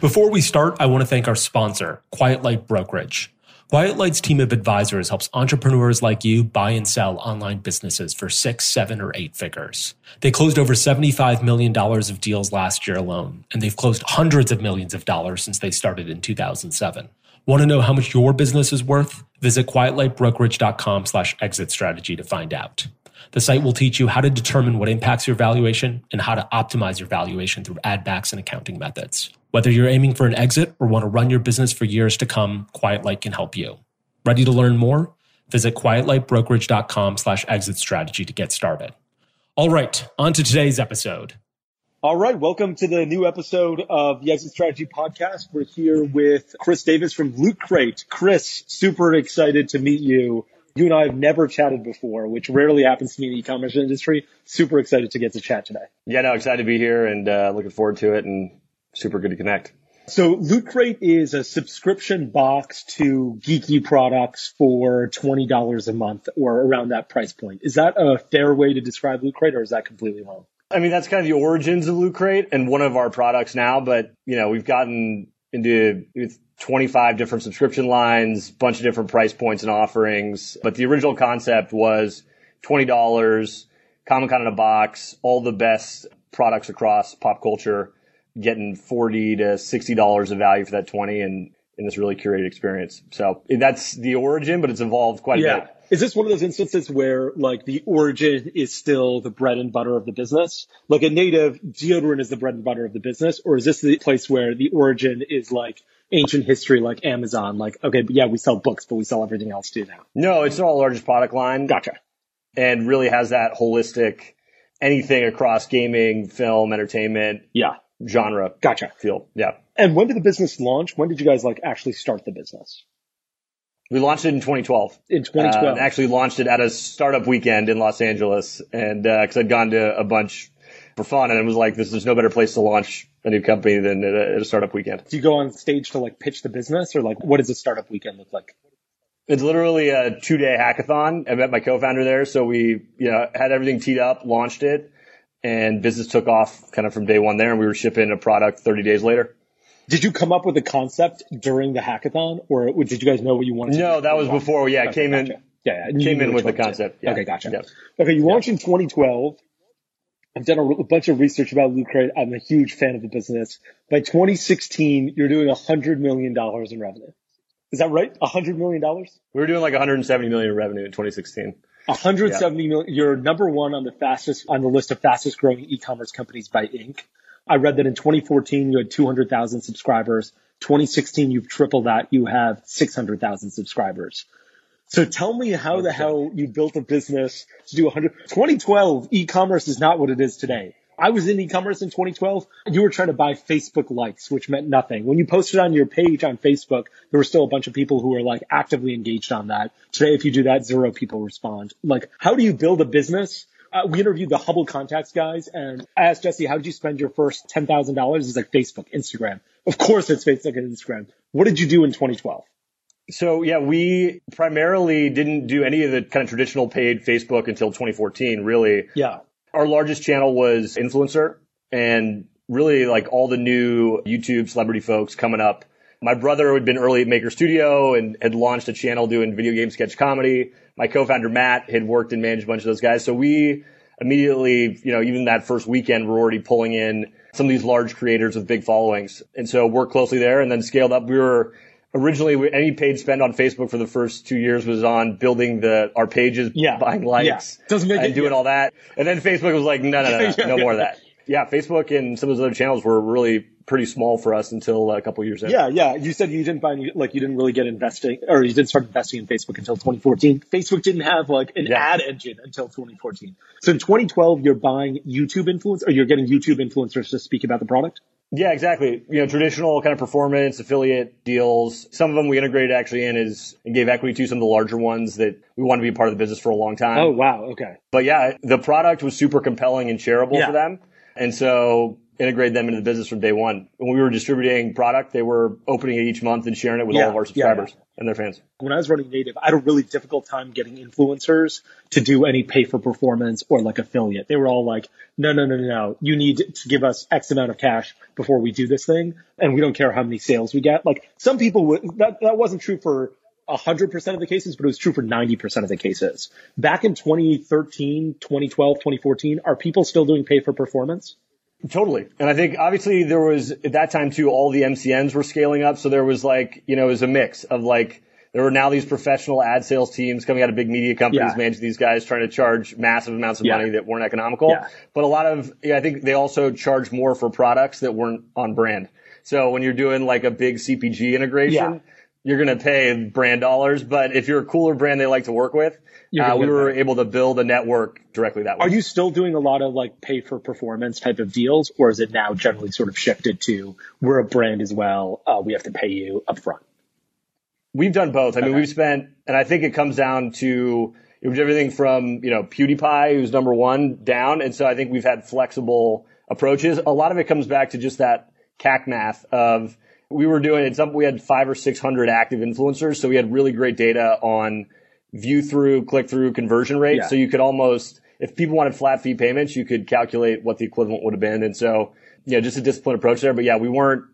Before we start, I want to thank our sponsor, Quiet Light Brokerage. Quiet Light's team of advisors helps entrepreneurs like you buy and sell online businesses for six, seven, or eight figures. They closed over $75 million of deals last year alone, and they've closed hundreds of millions of dollars since they started in 2007. Want to know how much your business is worth? Visit quietlightbrokerage.com slash exit strategy to find out. The site will teach you how to determine what impacts your valuation and how to optimize your valuation through ad backs and accounting methods. Whether you're aiming for an exit or want to run your business for years to come, Quiet Light can help you. Ready to learn more? Visit quietlightbrokerage.com slash exit strategy to get started. All right, on to today's episode. All right, welcome to the new episode of the Exit Strategy Podcast. We're here with Chris Davis from Loot Crate. Chris, super excited to meet you. You and I have never chatted before, which rarely happens to me in the e-commerce industry. Super excited to get to chat today. Yeah, no, excited to be here and uh, looking forward to it and super good to connect. So Loot Crate is a subscription box to geeky products for $20 a month or around that price point. Is that a fair way to describe Loot Crate or is that completely wrong? I mean, that's kind of the origins of Loot Crate and one of our products now, but you know, we've gotten into 25 different subscription lines, bunch of different price points and offerings. But the original concept was $20, Comic Con in a box, all the best products across pop culture getting 40 to $60 of value for that 20 and in this really curated experience. So that's the origin, but it's evolved quite yeah. a bit. Is this one of those instances where like the origin is still the bread and butter of the business? Like a native deodorant is the bread and butter of the business, or is this the place where the origin is like ancient history, like Amazon? Like, okay, yeah, we sell books, but we sell everything else too now. No, it's our largest product line. Gotcha. And really has that holistic anything across gaming, film, entertainment. Yeah genre. Gotcha. Feel. Yeah. And when did the business launch? When did you guys like actually start the business? We launched it in 2012. In 2012. Uh, actually launched it at a startup weekend in Los Angeles. And, uh, cause I'd gone to a bunch for fun and it was like, this, is no better place to launch a new company than at a, at a startup weekend. Do you go on stage to like pitch the business or like what does a startup weekend look like? It's literally a two day hackathon. I met my co-founder there. So we, you know, had everything teed up, launched it and business took off kind of from day one there and we were shipping a product 30 days later. Did you come up with the concept during the hackathon or did you guys know what you wanted no, that was before. Yeah, okay, came gotcha. in. Yeah, yeah. Came in with the concept. Yeah. Okay, gotcha. Okay, you launched in 2012. I've done a, a, bunch of research about Loot Crate. I'm a huge fan of the business. By 2016, you're doing $100 million in revenue. Is that right? $100 million? We were doing like 170 million in revenue in 2016. 170 yeah. million. You're number one on the fastest on the list of fastest growing e-commerce companies by Inc. I read that in 2014 you had 200,000 subscribers. 2016 you've tripled that. You have 600,000 subscribers. So tell me how the hell you built a business to do 100. 2012 e-commerce is not what it is today. I was in e-commerce in 2012. You were trying to buy Facebook likes, which meant nothing. When you posted on your page on Facebook, there were still a bunch of people who were like actively engaged on that. Today, if you do that, zero people respond. Like, how do you build a business? Uh, we interviewed the Hubble Contacts guys and I asked Jesse, how did you spend your first $10,000? He's like, Facebook, Instagram. Of course it's Facebook and Instagram. What did you do in 2012? So yeah, we primarily didn't do any of the kind of traditional paid Facebook until 2014, really. Yeah. Our largest channel was influencer and really like all the new YouTube celebrity folks coming up. My brother had been early at Maker Studio and had launched a channel doing video game sketch comedy. My co-founder Matt had worked and managed a bunch of those guys. So we immediately, you know, even that first weekend, we're already pulling in some of these large creators with big followings. And so worked closely there and then scaled up. We were originally any paid spend on Facebook for the first two years was on building the our pages, yeah. buying likes, yeah. Doesn't make and it, doing yeah. all that. And then Facebook was like, no, no, no, no, no more of that. Yeah, Facebook and some of those other channels were really pretty small for us until a couple years in. Yeah, yeah. You said you didn't find like you didn't really get investing or you didn't start investing in Facebook until 2014. Facebook didn't have like an yeah. ad engine until 2014. So in 2012, you're buying YouTube influence or you're getting YouTube influencers to speak about the product. Yeah, exactly. You know, traditional kind of performance affiliate deals. Some of them we integrated actually in is and gave equity to some of the larger ones that we want to be part of the business for a long time. Oh, wow. Okay. But yeah, the product was super compelling and shareable yeah. for them. And so integrate them into the business from day one. When we were distributing product, they were opening it each month and sharing it with Yeah, all of our yeah, subscribers and their fans. when I was running native, I had a really difficult time getting influencers to do any pay for performance or like affiliate. They were all like, no, no, no, no, no. You need to give us X amount of cash before we do this thing. And we don't care how many sales we get. Like some people would, that, that wasn't true for hundred percent of the cases, but it was true for 90% of the cases. Back in 2013, 2012, 2014, are people still doing pay for performance? Totally. And I think obviously there was at that time too, all the MCNs were scaling up. So there was like, you know, it was a mix of like, there were now these professional ad sales teams coming out of big media companies, Yeah. managing these guys trying to charge massive amounts of Yeah. money that weren't economical. Yeah. But a lot of, yeah, I think they also charge more for products that weren't on brand. So when you're doing like a big CPG integration. You're going to pay brand dollars. But if you're a cooler brand they like to work with, uh, we were able to build a network directly that way. Are you still doing a lot of like pay for performance type of deals or is it now generally sort of shifted to we're a brand as well. Uh, we have to pay you upfront? We've done both. I mean, we've spent, and I think it comes down to it was everything from you know PewDiePie, who's number one, down, and so I think we've had flexible approaches. A lot of it comes back to just that CAC math of we were doing it. Some we had five or six hundred active influencers, so we had really great data on view through, click through, conversion rate. Yeah. So you could almost, if people wanted flat fee payments, you could calculate what the equivalent would have been. And so, you know, just a disciplined approach there. But yeah, we weren't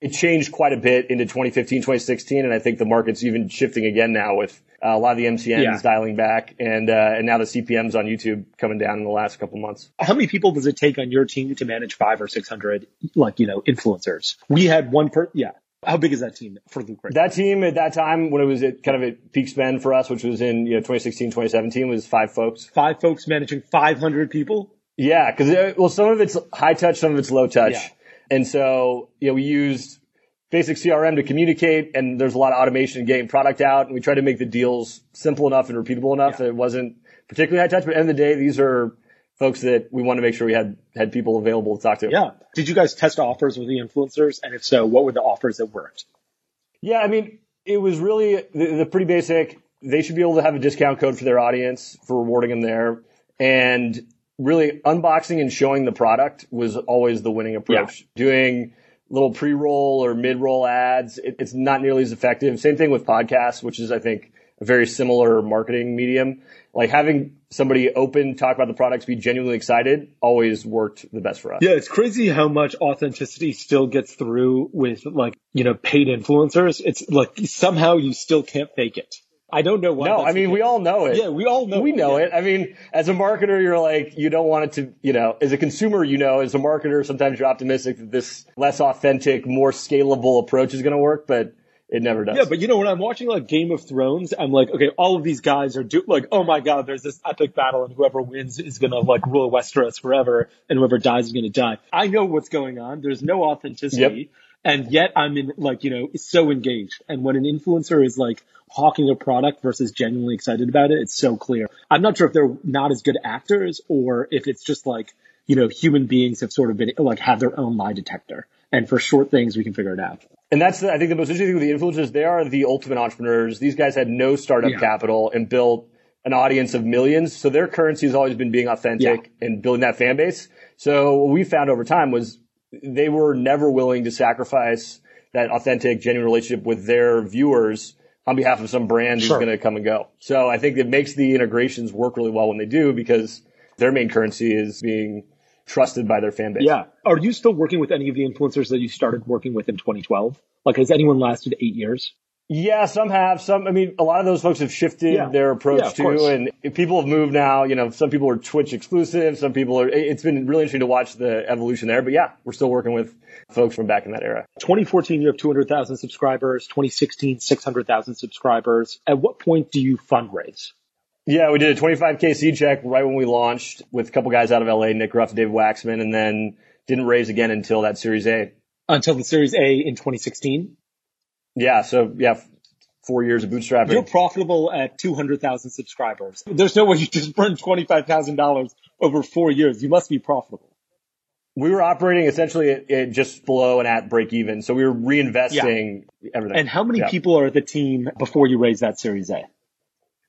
it changed quite a bit into 2015, 2016, and I think the market's even shifting again now with uh, a lot of the MCNs Yeah. dialing back, and uh, and now the CPMS on YouTube coming down in the last couple months. How many people does it take on your team to manage five or 600 like, you know, influencers? We had one per, yeah. How big is that team for Luke? Right That team at that time, when it was at kind of at peak spend for us, which was in you know 2016, 2017, was five folks. Five folks managing 500 people? Yeah, because well, some of it's high touch, some of it's low touch, Yeah. And so you know we used basic CRM to communicate, and there's a lot of automation in getting product out, and we tried to make the deals simple enough and repeatable enough Yeah. that it wasn't particularly high touch. But at the end of the day, these are folks that we want to make sure we had had people available to talk to. Yeah. Did you guys test offers with the influencers? And if so, what were the offers that worked? Yeah, I mean, it was really the, the pretty basic. They should be able to have a discount code for their audience for rewarding them there. And really unboxing and showing the product was always the winning approach. Doing little pre-roll or mid-roll ads, it, it's not nearly as effective. Same thing with podcasts, which is, I think, a very similar marketing medium. Like having somebody open, talk about the products, be genuinely excited always worked the best for us. Yeah, it's crazy how much authenticity still gets through with like, you know, paid influencers. It's like somehow you still can't fake it. I don't know why. No, I mean, we all know it. Yeah, we all know. we know yeah. it. I mean, as a marketer, you're like, you don't want it to, you know, as a consumer, you know, as a marketer, sometimes you're optimistic that this less authentic, more scalable approach is going to work, but it never does. Yeah, but you know, when I'm watching like Game of Thrones, I'm like, okay, all of these guys are do like, oh my god, there's this epic battle, and whoever wins is gonna like rule Westeros forever, and whoever dies is gonna die. I know what's going on. There's no authenticity, and yet I'm in like, you know, so engaged. And when an influencer is like hawking a product versus genuinely excited about it, it's so clear. I'm not sure if they're not as good actors or if it's just like, you know, human beings have sort of been like have their own lie detector. And for short things, we can figure it out. And that's, I think, the most interesting thing with the influencers. They are the ultimate entrepreneurs. These guys had no startup Yeah. capital and built an audience of millions. So their currency has always been being authentic and building that fan base. So what we found over time was they were never willing to sacrifice that authentic, genuine relationship with their viewers on behalf of some brand Sure. who's going to come and go. So I think it makes the integrations work really well when they do because their main currency is being trusted by their fan base. Yeah. Are you still working with any of the influencers that you started working with in 2012? Like, has anyone lasted eight years? Yeah, some have. Some, I mean, a lot of those folks have shifted Yeah. their approach Yeah, too, and people have moved now. You know, some people are Twitch exclusive, some people are. It's been really interesting to watch the evolution there. But yeah, we're still working with folks from back in that era. 2014, you have 200,000 subscribers. 2016, 600,000 subscribers. At what point do you fundraise? Yeah, we did a 25k seed check right when we launched with a couple guys out of LA, Nick Ruff, Dave Waxman, and then didn't raise again until that Series A. Until the Series A in 2016. Yeah, so yeah, four years of bootstrapping. You're profitable at 200,000 subscribers. There's no way you just burned $25,000 over four years. You must be profitable. we were operating essentially at, at just below and at break even, so we were reinvesting everything. And how many Yeah. people are at the team before you raise that Series A?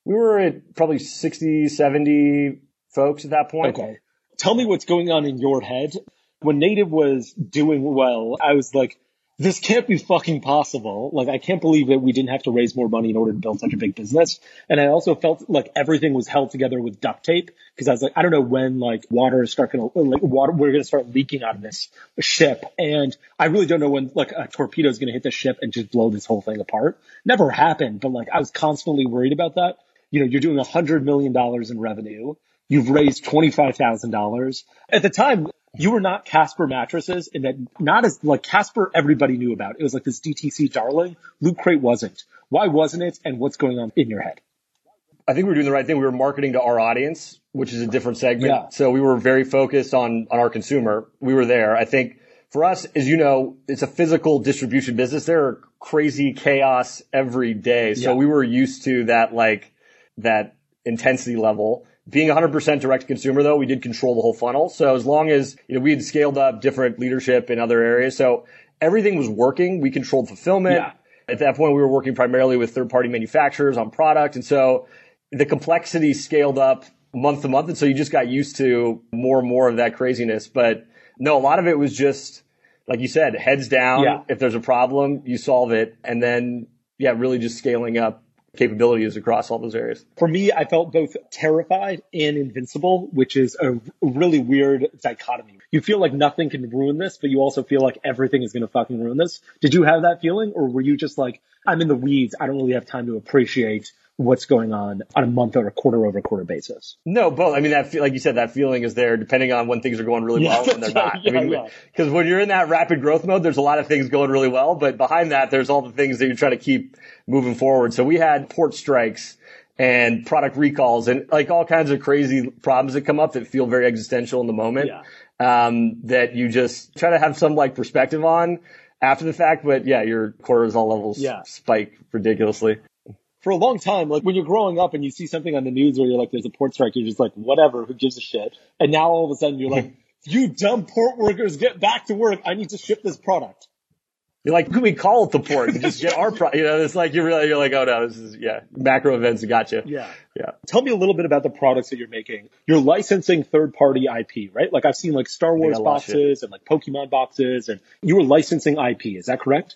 We were at probably 60, 70 folks at that point. Okay. Tell me what's going on in your head when native was doing well, I was like, this can't be fucking possible. Like, I can't believe that we didn't have to raise more money in order to build such a big business. And I also felt like everything was held together with duct tape because I was like, I don't know when like water is start to like water, we're going to start leaking out of this ship. And I really don't know when like a torpedo is going to hit the ship and just blow this whole thing apart. Never happened, but like I was constantly worried about that. You know, you're doing a hundred million dollars in revenue. You've raised $25,000. At the time, you were not Casper mattresses in that not as like Casper everybody knew about. It was like this DTC darling. Loot Crate wasn't. Why wasn't it? And what's going on in your head? I think we were doing the right thing. We were marketing to our audience, which is a different segment. Yeah. So we were very focused on, on our consumer. We were there. I think for us, as you know, it's a physical distribution business. There are crazy chaos every day. So Yeah. we were used to that, like that intensity level. Being 100% direct to consumer though, we did control the whole funnel. So as long as, you know, we had scaled up different leadership in other areas. So everything was working. We controlled fulfillment. Yeah. At that point, we were working primarily with third party manufacturers on product. And so the complexity scaled up month to month. And so you just got used to more and more of that craziness. But no, a lot of it was just, like you said, heads down. Yeah. If there's a problem, you solve it. And then, yeah, really just scaling up capabilities across all those areas. For me, I felt both terrified and invincible, which is a really weird dichotomy. You feel like nothing can ruin this, but you also feel like everything is going to fucking ruin this. Did you have that feeling or were you just like, I'm in the weeds. I don't really have time to appreciate what's going on on a month or a quarter over quarter basis? No, both. I mean, that like you said, that feeling is there depending on when things are going really Yeah, well and they're right. not. Yeah, I mean, yeah. because when you're in that rapid growth mode, there's a lot of things going really well, but behind that, there's all the things that you're trying to keep moving forward. So we had port strikes and product recalls and like all kinds of crazy problems that come up that feel very existential in the moment. Um, that you just try to have some like perspective on after the fact, but yeah, your cortisol levels Yeah. spike ridiculously. For a long time, like when you're growing up and you see something on the news where you're like, there's a port strike, you're just like, whatever, who gives a shit? And now all of a sudden you're like, you dumb port workers, get back to work. I need to ship this product. You're like, can we call it the port and just get our pro? You know, it's like you're really, you're like, oh no, this is yeah, macro events got you. Yeah. Yeah. Tell me a little bit about the products that you're making. You're licensing third party IP, right? Like I've seen like Star Wars boxes and like Pokemon boxes and you were licensing IP. Is that correct?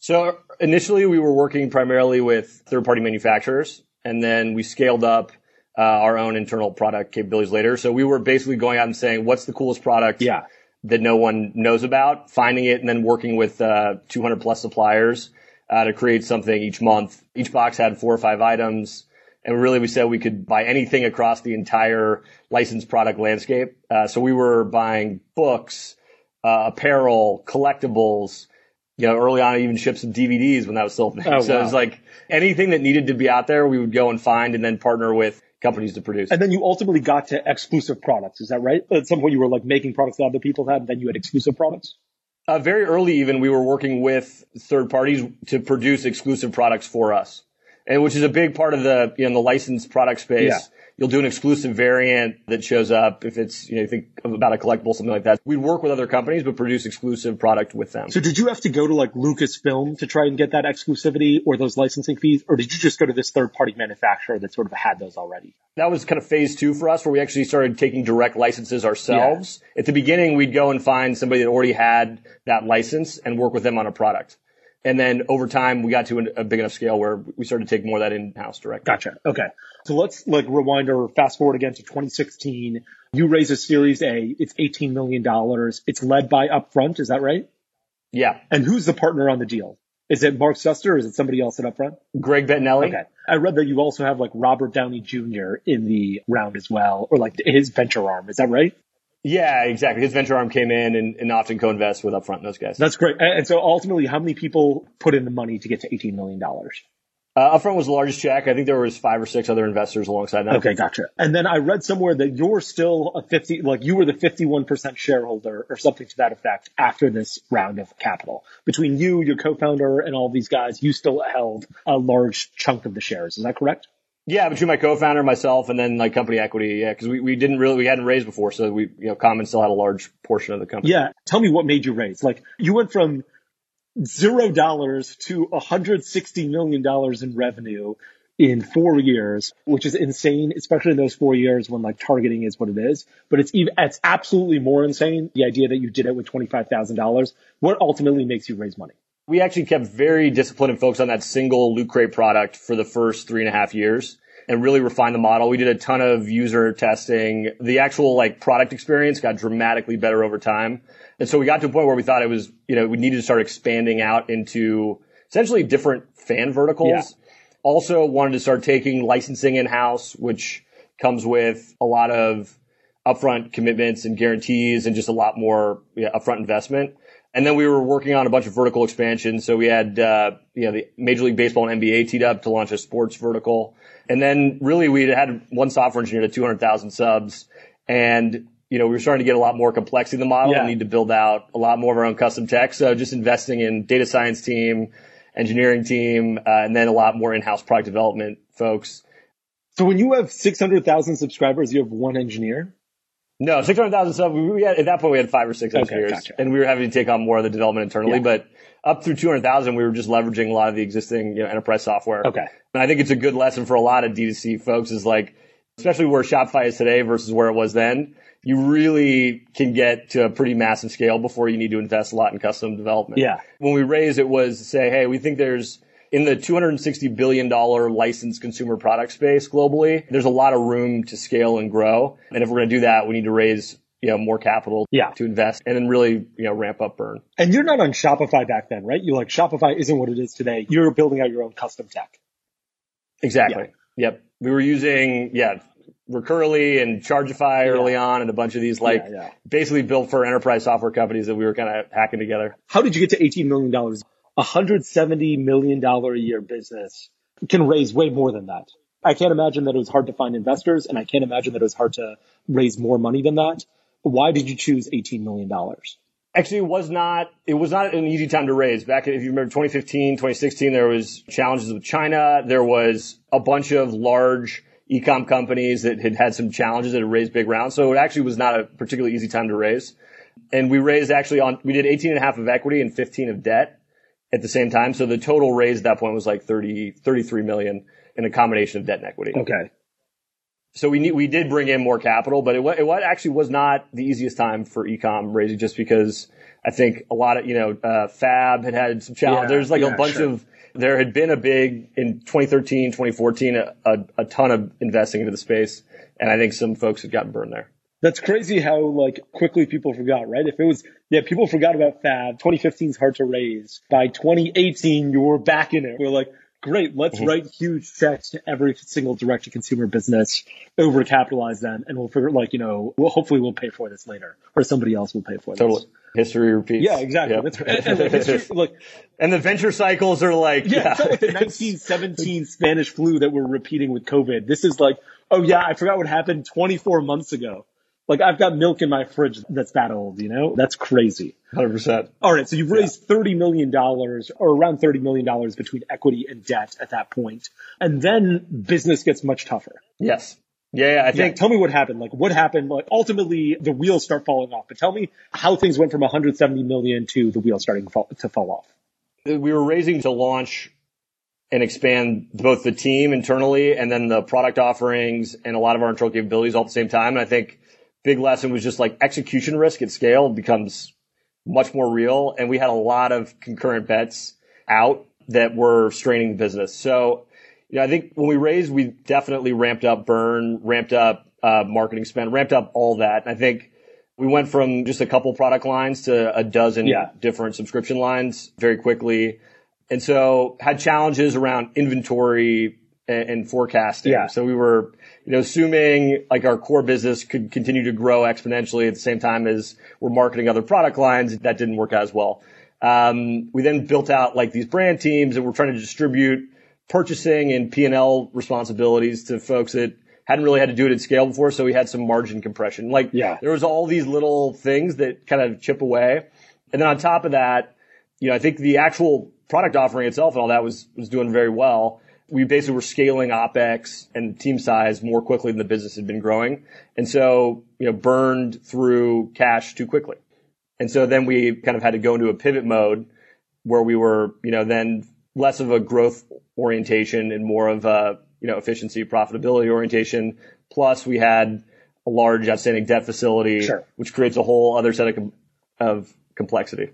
So initially we were working primarily with third party manufacturers and then we scaled up uh, our own internal product capabilities later. So we were basically going out and saying, what's the coolest product Yeah. that no one knows about, finding it and then working with uh, 200 plus suppliers uh, to create something each month. Each box had four or five items. And really we said we could buy anything across the entire licensed product landscape. Uh, so we were buying books, uh, apparel, collectibles, you know, early on, I even shipped some DVDs when that was still a thing. Oh, so wow. it was like anything that needed to be out there, we would go and find and then partner with companies to produce. And then you ultimately got to exclusive products. Is that right? At some point you were like making products that other people had and then you had exclusive products. Uh, very early, even we were working with third parties to produce exclusive products for us, and which is a big part of the you know the licensed product space. Yeah. You'll do an exclusive variant that shows up if it's you know you think about a collectible something like that. We'd work with other companies but produce exclusive product with them. So did you have to go to like Lucasfilm to try and get that exclusivity or those licensing fees? Or did you just go to this third party manufacturer that sort of had those already? that was kind of phase two for us where we actually started taking direct licenses ourselves. At the beginning, we'd go and find somebody that already had that license and work with them on a product. And then over time, we got to a big enough scale where we started to take more of that in-house direct. Gotcha. Okay. So let's like rewind or fast forward again to 2016. You raise a series A. It's $18 million. It's led by Upfront. Is that right? Yeah. And who's the partner on the deal? Is it Mark Suster or is it somebody else at Upfront? Greg Bettinelli. Okay. I read that you also have like Robert Downey Jr. in the round as well, or like his venture arm. Is that right? Yeah, exactly. His venture arm came in and, and often co-invests with Upfront, and those guys. That's great. And and so ultimately, how many people put in the money to get to $18 million? Uh, Upfront was the largest check. I think there was five or six other investors alongside that. Okay, gotcha. And then I read somewhere that you're still a 50, like you were the 51% shareholder or something to that effect after this round of capital. Between you, your co-founder, and all these guys, you still held a large chunk of the shares. Is that correct? Yeah, between my co-founder, myself, and then like company equity. Yeah, because we, we didn't really, we hadn't raised before. So we, you know, Common still had a large portion of the company. Yeah. Tell me what made you raise. Like you went from zero dollars to $160 million in revenue. in four years, which is insane, especially in those four years when like targeting is what it is. But it's even, it's absolutely more insane. The idea that you did it with $25,000. What ultimately makes you raise money? We actually kept very disciplined and focused on that single Crate product for the first three and a half years and really refined the model. We did a ton of user testing. The actual like product experience got dramatically better over time. And so we got to a point where we thought it was, you know, we needed to start expanding out into essentially different fan verticals. Yeah. Also wanted to start taking licensing in house, which comes with a lot of upfront commitments and guarantees and just a lot more yeah, upfront investment. And then we were working on a bunch of vertical expansion. So we had, uh, you know, the Major League Baseball and NBA teed up to launch a sports vertical. And then really we had one software engineer to 200,000 subs. And, you know, we were starting to get a lot more complexity in the model yeah. and need to build out a lot more of our own custom tech. So just investing in data science team, engineering team, uh, and then a lot more in-house product development folks. So when you have 600,000 subscribers, you have one engineer? No, 600,000 subs. We had, at that point, we had five or six engineers okay, gotcha. and we were having to take on more of the development internally, yeah. but up through 200,000, we were just leveraging a lot of the existing, you know, enterprise software. Okay. And I think it's a good lesson for a lot of D2C folks is like, especially where Shopify is today versus where it was then you really can get to a pretty massive scale before you need to invest a lot in custom development. Yeah. When we raised it was to say, hey, we think there's in the $260 billion licensed consumer product space globally, there's a lot of room to scale and grow. And if we're going to do that, we need to raise you know, more capital yeah. to invest and then really, you know, ramp up burn. And you're not on Shopify back then, right? You like Shopify isn't what it is today. You're building out your own custom tech. Exactly. Yeah. Yep. We were using, yeah, Recurly and Chargify yeah. early on and a bunch of these like yeah, yeah. basically built for enterprise software companies that we were kind of hacking together. How did you get to $18 million? A $170 million a year business can raise way more than that. I can't imagine that it was hard to find investors and I can't imagine that it was hard to raise more money than that. Why did you choose $18 million? Actually, it was not, it was not an easy time to raise. Back if you remember 2015, 2016, there was challenges with China. There was a bunch of large ecom companies that had had some challenges that had raised big rounds. So it actually was not a particularly easy time to raise. And we raised actually on, we did 18 and a half of equity and 15 of debt at the same time. So the total raise at that point was like 30, 33 million in a combination of debt and equity. Okay. So we need, we did bring in more capital, but it, it actually was not the easiest time for ecom raising just because I think a lot of, you know, uh, Fab had had some challenges. Yeah, There's like yeah, a bunch sure. of there had been a big in 2013, 2014, a, a, a ton of investing into the space, and I think some folks had gotten burned there. That's crazy how like quickly people forgot, right? If it was, yeah, people forgot about Fab. 2015 is hard to raise. By 2018, you were back in it. We're like, great, let's mm-hmm. write huge checks to every single direct to consumer business, overcapitalize them, and we'll figure like, you know, we'll, hopefully we'll pay for this later or somebody else will pay for this. Totally. History repeats. Yeah, exactly. Yep. That's right. And, history, look, and the venture cycles are like, yeah, yeah. it's not like the 1917 Spanish flu that we're repeating with COVID. This is like, oh yeah, I forgot what happened 24 months ago. Like I've got milk in my fridge that's that old, you know? That's crazy. 100%. All right. So you've raised yeah. $30 million or around $30 million between equity and debt at that point. And then business gets much tougher. Yes. Yeah, yeah, I think. Yeah, tell me what happened. Like, what happened? Like, ultimately, the wheels start falling off. But tell me how things went from 170 million to the wheels starting to fall, to fall off. We were raising to launch and expand both the team internally and then the product offerings and a lot of our internal capabilities all at the same time. And I think big lesson was just like execution risk at scale becomes much more real. And we had a lot of concurrent bets out that were straining the business. So know, I think when we raised, we definitely ramped up burn, ramped up uh, marketing spend, ramped up all that. And I think we went from just a couple product lines to a dozen yeah. different subscription lines very quickly. And so had challenges around inventory and, and forecasting. Yeah. So we were, you know, assuming like our core business could continue to grow exponentially at the same time as we're marketing other product lines. That didn't work out as well. Um, we then built out like these brand teams and we're trying to distribute purchasing and P&L responsibilities to folks that hadn't really had to do it at scale before. So we had some margin compression. Like yeah. there was all these little things that kind of chip away. And then on top of that, you know, I think the actual product offering itself and all that was, was doing very well. We basically were scaling OPEX and team size more quickly than the business had been growing. And so, you know, burned through cash too quickly. And so then we kind of had to go into a pivot mode where we were, you know, then less of a growth orientation and more of a you know, efficiency, profitability orientation. Plus we had a large outstanding debt facility, Sure. which creates a whole other set of, com- of complexity.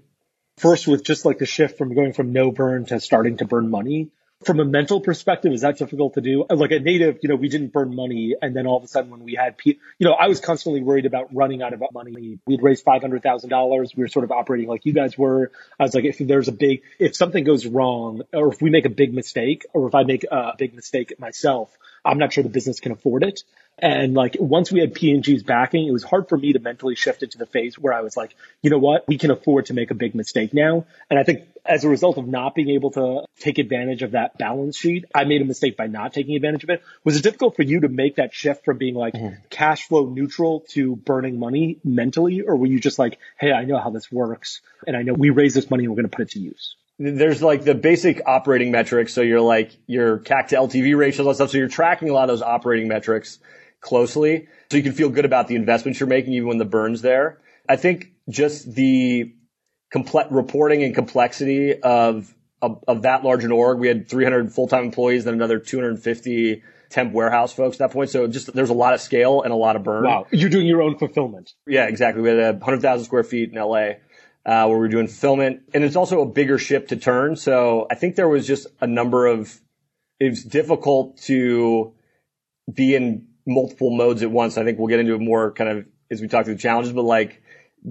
First, with just like the shift from going from no burn to starting to burn money, from a mental perspective, is that difficult to do? Like a native, you know, we didn't burn money. And then all of a sudden when we had, P- you know, I was constantly worried about running out of money. We'd raised $500,000. We were sort of operating like you guys were. I was like, if there's a big, if something goes wrong or if we make a big mistake or if I make a big mistake myself, I'm not sure the business can afford it. And like once we had P&G's backing, it was hard for me to mentally shift into the phase where I was like, you know what, we can afford to make a big mistake now. And I think as a result of not being able to take advantage of that balance sheet, I made a mistake by not taking advantage of it. Was it difficult for you to make that shift from being like mm-hmm. cash flow neutral to burning money mentally? Or were you just like, hey, I know how this works and I know we raise this money and we're going to put it to use? There's like the basic operating metrics. So you're like your CAC to LTV ratios and stuff. So you're tracking a lot of those operating metrics closely. So you can feel good about the investments you're making even when the burn's there. I think just the reporting and complexity of, of, of that large an org. We had 300 full-time employees, then another 250 temp warehouse folks at that point. So just there's a lot of scale and a lot of burn. Wow. You're doing your own fulfillment. Yeah, exactly. We had a 100,000 square feet in LA. Uh, where we're doing fulfillment. and it's also a bigger ship to turn. So I think there was just a number of, it was difficult to be in multiple modes at once. I think we'll get into it more kind of as we talk through the challenges, but like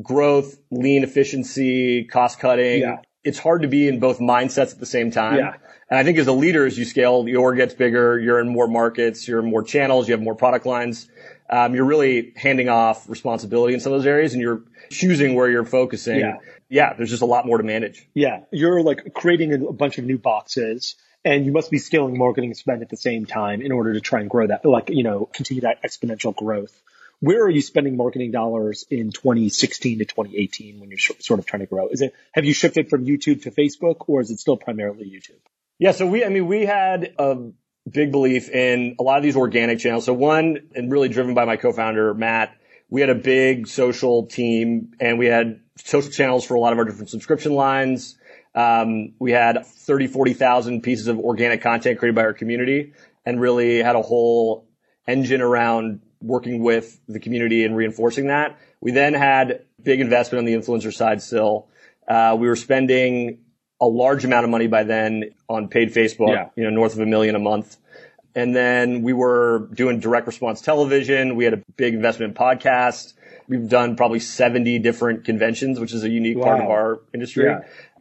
growth, lean efficiency, cost cutting. Yeah. It's hard to be in both mindsets at the same time. Yeah. And I think as a leader, as you scale, your org gets bigger, you're in more markets, you're in more channels, you have more product lines. Um, you're really handing off responsibility in some of those areas and you're choosing where you're focusing. Yeah. Yeah. There's just a lot more to manage. Yeah. You're like creating a bunch of new boxes and you must be scaling marketing spend at the same time in order to try and grow that, like, you know, continue that exponential growth. Where are you spending marketing dollars in 2016 to 2018 when you're sh- sort of trying to grow? Is it, have you shifted from YouTube to Facebook or is it still primarily YouTube? Yeah. So we, I mean, we had a big belief in a lot of these organic channels. So one, and really driven by my co-founder, Matt, we had a big social team and we had social channels for a lot of our different subscription lines. Um, we had 30, 40,000 pieces of organic content created by our community and really had a whole engine around working with the community and reinforcing that. We then had big investment on the influencer side still. Uh, we were spending a large amount of money by then on paid Facebook, Yeah. you know, north of a million a month. And then we were doing direct response television. We had a big investment in podcasts. We've done probably 70 different conventions, which is a unique part of our industry. Yeah.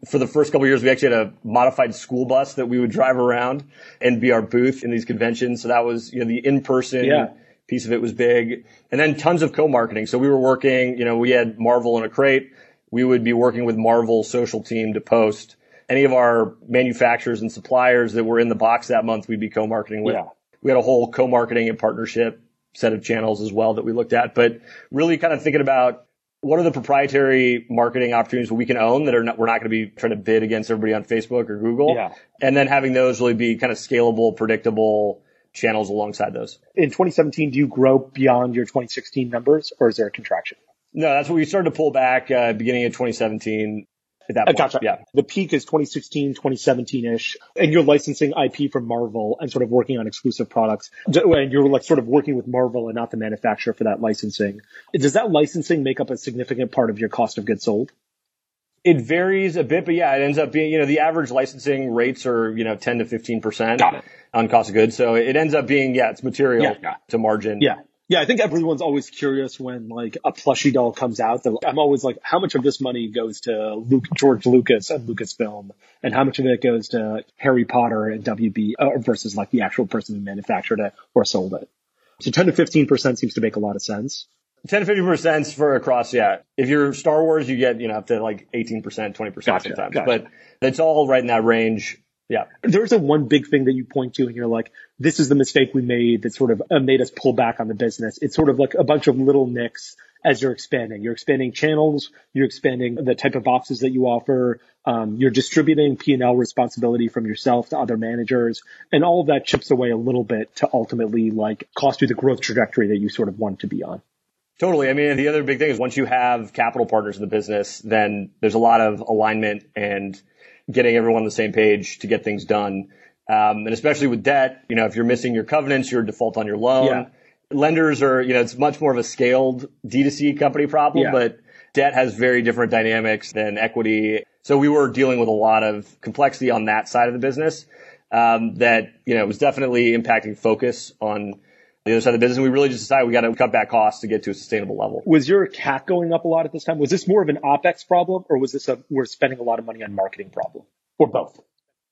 For the first couple of years, we actually had a modified school bus that we would drive around and be our booth in these conventions. So that was, you know, the in-person Yeah. piece of it was big. And then tons of co-marketing. So we were working, you know, we had Marvel in a crate. We would be working with Marvel's social team to post any of our manufacturers and suppliers that were in the box that month, we'd be co-marketing with. Yeah. We had a whole co-marketing and partnership set of channels as well that we looked at, but really kind of thinking about what are the proprietary marketing opportunities we can own that are not, we're not going to be trying to bid against everybody on Facebook or Google. Yeah. And then having those really be kind of scalable, predictable channels alongside those. In 2017, do you grow beyond your 2016 numbers or is there a contraction? No, that's what we started to pull back, uh, beginning of 2017 at that point. gotcha. Yeah. The peak is 2016, 2017-ish, and you're licensing IP from Marvel and sort of working on exclusive products. And you're like sort of working with Marvel and not the manufacturer for that licensing. Does that licensing make up a significant part of your cost of goods sold? It varies a bit, but yeah, it ends up being, you know, the average licensing rates are, you know, 10 to 15% on cost of goods. So it ends up being, yeah, it's material yeah. to margin. Yeah. Yeah, I think everyone's always curious when like a plushie doll comes out. They're- I'm always like, how much of this money goes to Luke, George Lucas and Lucasfilm, and how much of it goes to Harry Potter and WB uh, versus like the actual person who manufactured it or sold it. So 10 to 15 percent seems to make a lot of sense. 10 to 50% for across, yeah. If you're Star Wars, you get, you know, up to like 18%, 20% sometimes. gotcha. But it's all right in that range. Yeah. There's a one big thing that you point to and you're like, this is the mistake we made that sort of uh, made us pull back on the business. It's sort of like a bunch of little nicks as you're expanding. You're expanding channels, you're expanding the type of boxes that you offer, um, you're distributing P&L responsibility from yourself to other managers, and all of that chips away a little bit to ultimately like cost you the growth trajectory that you sort of want to be on. Totally. I mean, the other big thing is once you have capital partners in the business, then there's a lot of alignment and getting everyone on the same page to get things done. Um, and especially with debt, you know, if you're missing your covenants, you're default on your loan. Yeah. Lenders are, you know, it's much more of a scaled D2C company problem, Yeah. but debt has very different dynamics than equity. So we were dealing with a lot of complexity on that side of the business, um, that, you know, was definitely impacting focus on the other side of the business. And we really just decided we got to cut back costs to get to a sustainable level. Was your CAC going up a lot at this time? Was this more of an OPEX problem or was this a, we're spending a lot of money on marketing problem or both?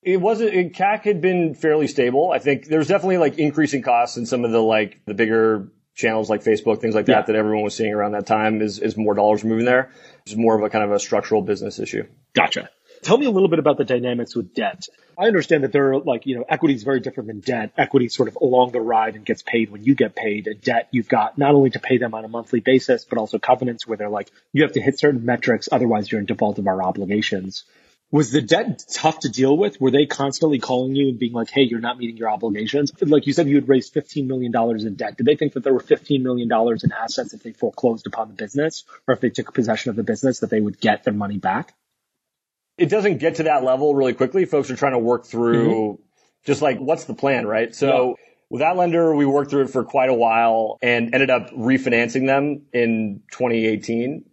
It wasn't, it, CAC had been fairly stable. I think there's definitely like increasing costs in some of the like the bigger channels like Facebook, things like that, Yeah. that everyone was seeing around that time is, is more dollars moving there. It's more of a kind of a structural business issue. Gotcha. Tell me a little bit about the dynamics with debt. I understand that there are like, you know, equity is very different than debt. Equity sort of along the ride and gets paid when you get paid. And debt, you've got not only to pay them on a monthly basis, but also covenants where they're like, you have to hit certain metrics. Otherwise you're in default of our obligations. Was the debt tough to deal with? Were they constantly calling you and being like, hey, you're not meeting your obligations? Like you said, you had raised $15 million in debt. Did they think that there were $15 million in assets if they foreclosed upon the business or if they took possession of the business that they would get their money back? It doesn't get to that level really quickly. Folks are trying to work through mm-hmm. just like, what's the plan, right? So with that lender, we worked through it for quite a while and ended up refinancing them in 2018.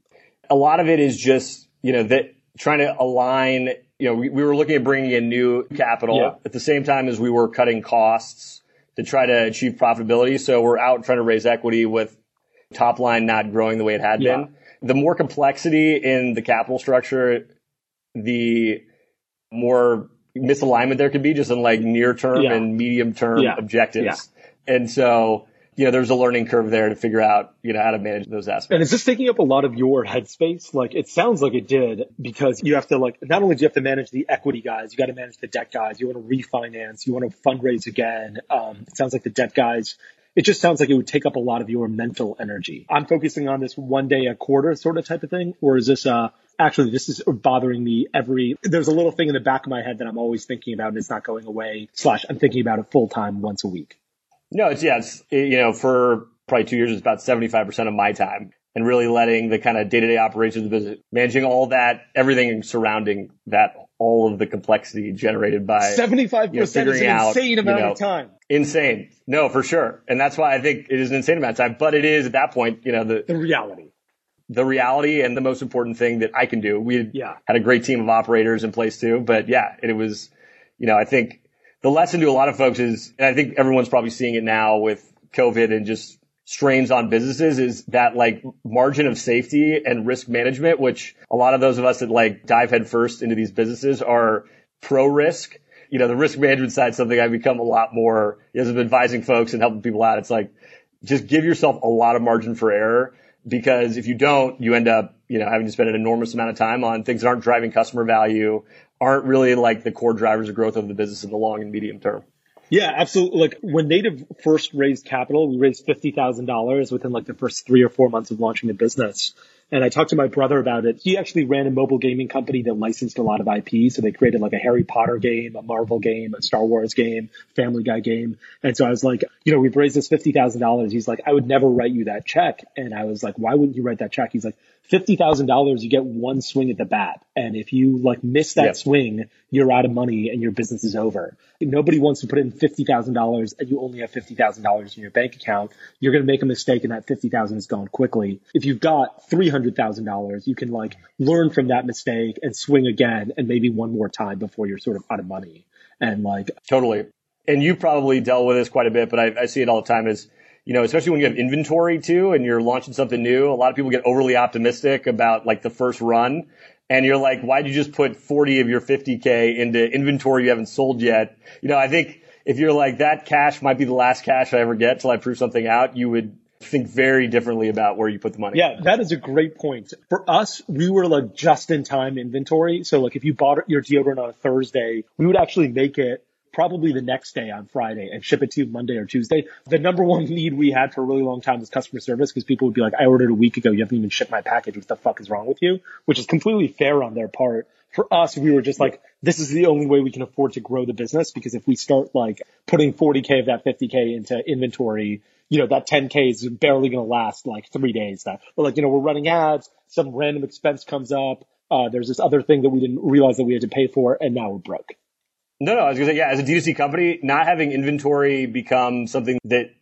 A lot of it is just, you know, that trying to align, you know, we, we were looking at bringing in new capital Yeah. at the same time as we were cutting costs to try to achieve profitability. So we're out trying to raise equity with top line not growing the way it had Yeah. been. The more complexity in the capital structure, the more misalignment there could be just in like near term Yeah. and medium term Yeah. objectives. And so, you know, there's a learning curve there to figure out, you know, how to manage those aspects. And is this taking up a lot of your headspace? Like it sounds like it did because you have to like not only do you have to manage the equity guys, you got to manage the debt guys. You want to refinance, you want to fundraise again. Um, it sounds like the debt guys. It just sounds like it would take up a lot of your mental energy. I'm focusing on this one day a quarter sort of type of thing, or is this uh actually this is bothering me every? There's a little thing in the back of my head that I'm always thinking about, and it's not going away. Slash, I'm thinking about it full time once a week. No, it's, yeah, it's, it- you know, for probably two years, it's about 75% of my time and really letting the kind of day to day operations of the business, managing all that, everything surrounding that, all of the complexity generated by Seventy-five you know, figuring an out, insane you amount know, of time. insane. No, for sure. And that's why I think it is an insane amount of time, but it is at that point, you know, the, The reality. the reality and the most important thing that I can do. We had, Yeah. had a great team of operators in place too, but yeah, it was, you know, I think the lesson to a lot of folks is, and I think everyone's probably seeing it now with COVID and just strains on businesses is that like margin of safety and risk management, which a lot of those of us that like dive headfirst into these businesses are pro risk. You know, the risk management side is something I've become a lot more as I'm advising folks and helping people out. It's like, just give yourself a lot of margin for error because if you don't, you end up, you know, having to spend an enormous amount of time on things that aren't driving customer value, aren't really like the core drivers of growth of the business in the long and medium term. Yeah, absolutely. Like when Native first raised capital, we raised fifty thousand dollars within like the first three or four months of launching the business. And I talked to my brother about it. He actually ran a mobile gaming company that licensed a lot of IP. So they created like a Harry Potter game, a Marvel game, a Star Wars game, Family Guy game. And so I was like, you know, we've raised this fifty thousand dollars. He's like, I would never write you that check. And I was like, why wouldn't you write that check? He's like, fifty thousand dollars, you get one swing at the bat. And if you like miss that Yep. swing, you're out of money and your business is over. Nobody wants to put in fifty thousand dollars and you only have fifty thousand dollars in your bank account. You're going to make a mistake and that fifty thousand is gone quickly. If you've got three hundred thousand dollars, you can like learn from that mistake and swing again and maybe one more time before you're sort of out of money. And like, Totally. And you probably dealt with this quite a bit, but I, I see it all the time is, you know, especially when you have inventory too and you're launching something new, a lot of people get overly optimistic about like the first run. And you're like, why'd you just put 40 of your 50K into inventory you haven't sold yet? You know, I think if you're like, that cash might be the last cash I ever get till I prove something out, you would think very differently about where you put the money. Yeah, that is a great point. For us, we were like just in time inventory. So like if you bought your deodorant on a Thursday, we would actually make it probably the next day on Friday and ship it to you Monday or Tuesday. The number one need we had for a really long time was customer service because people would be like, I ordered a week ago. You haven't even shipped my package. What the fuck is wrong with you? Which is completely fair on their part. For us, we were just like, this is the only way we can afford to grow the business because if we start like putting 40K of that 50K into inventory, you know, that 10K is barely going to last like three days. That we're like, you know, we're running ads, some random expense comes up. Uh, there's this other thing that we didn't realize that we had to pay for and now we're broke. No, no, I was gonna say, yeah, as a D2C company, not having inventory become something that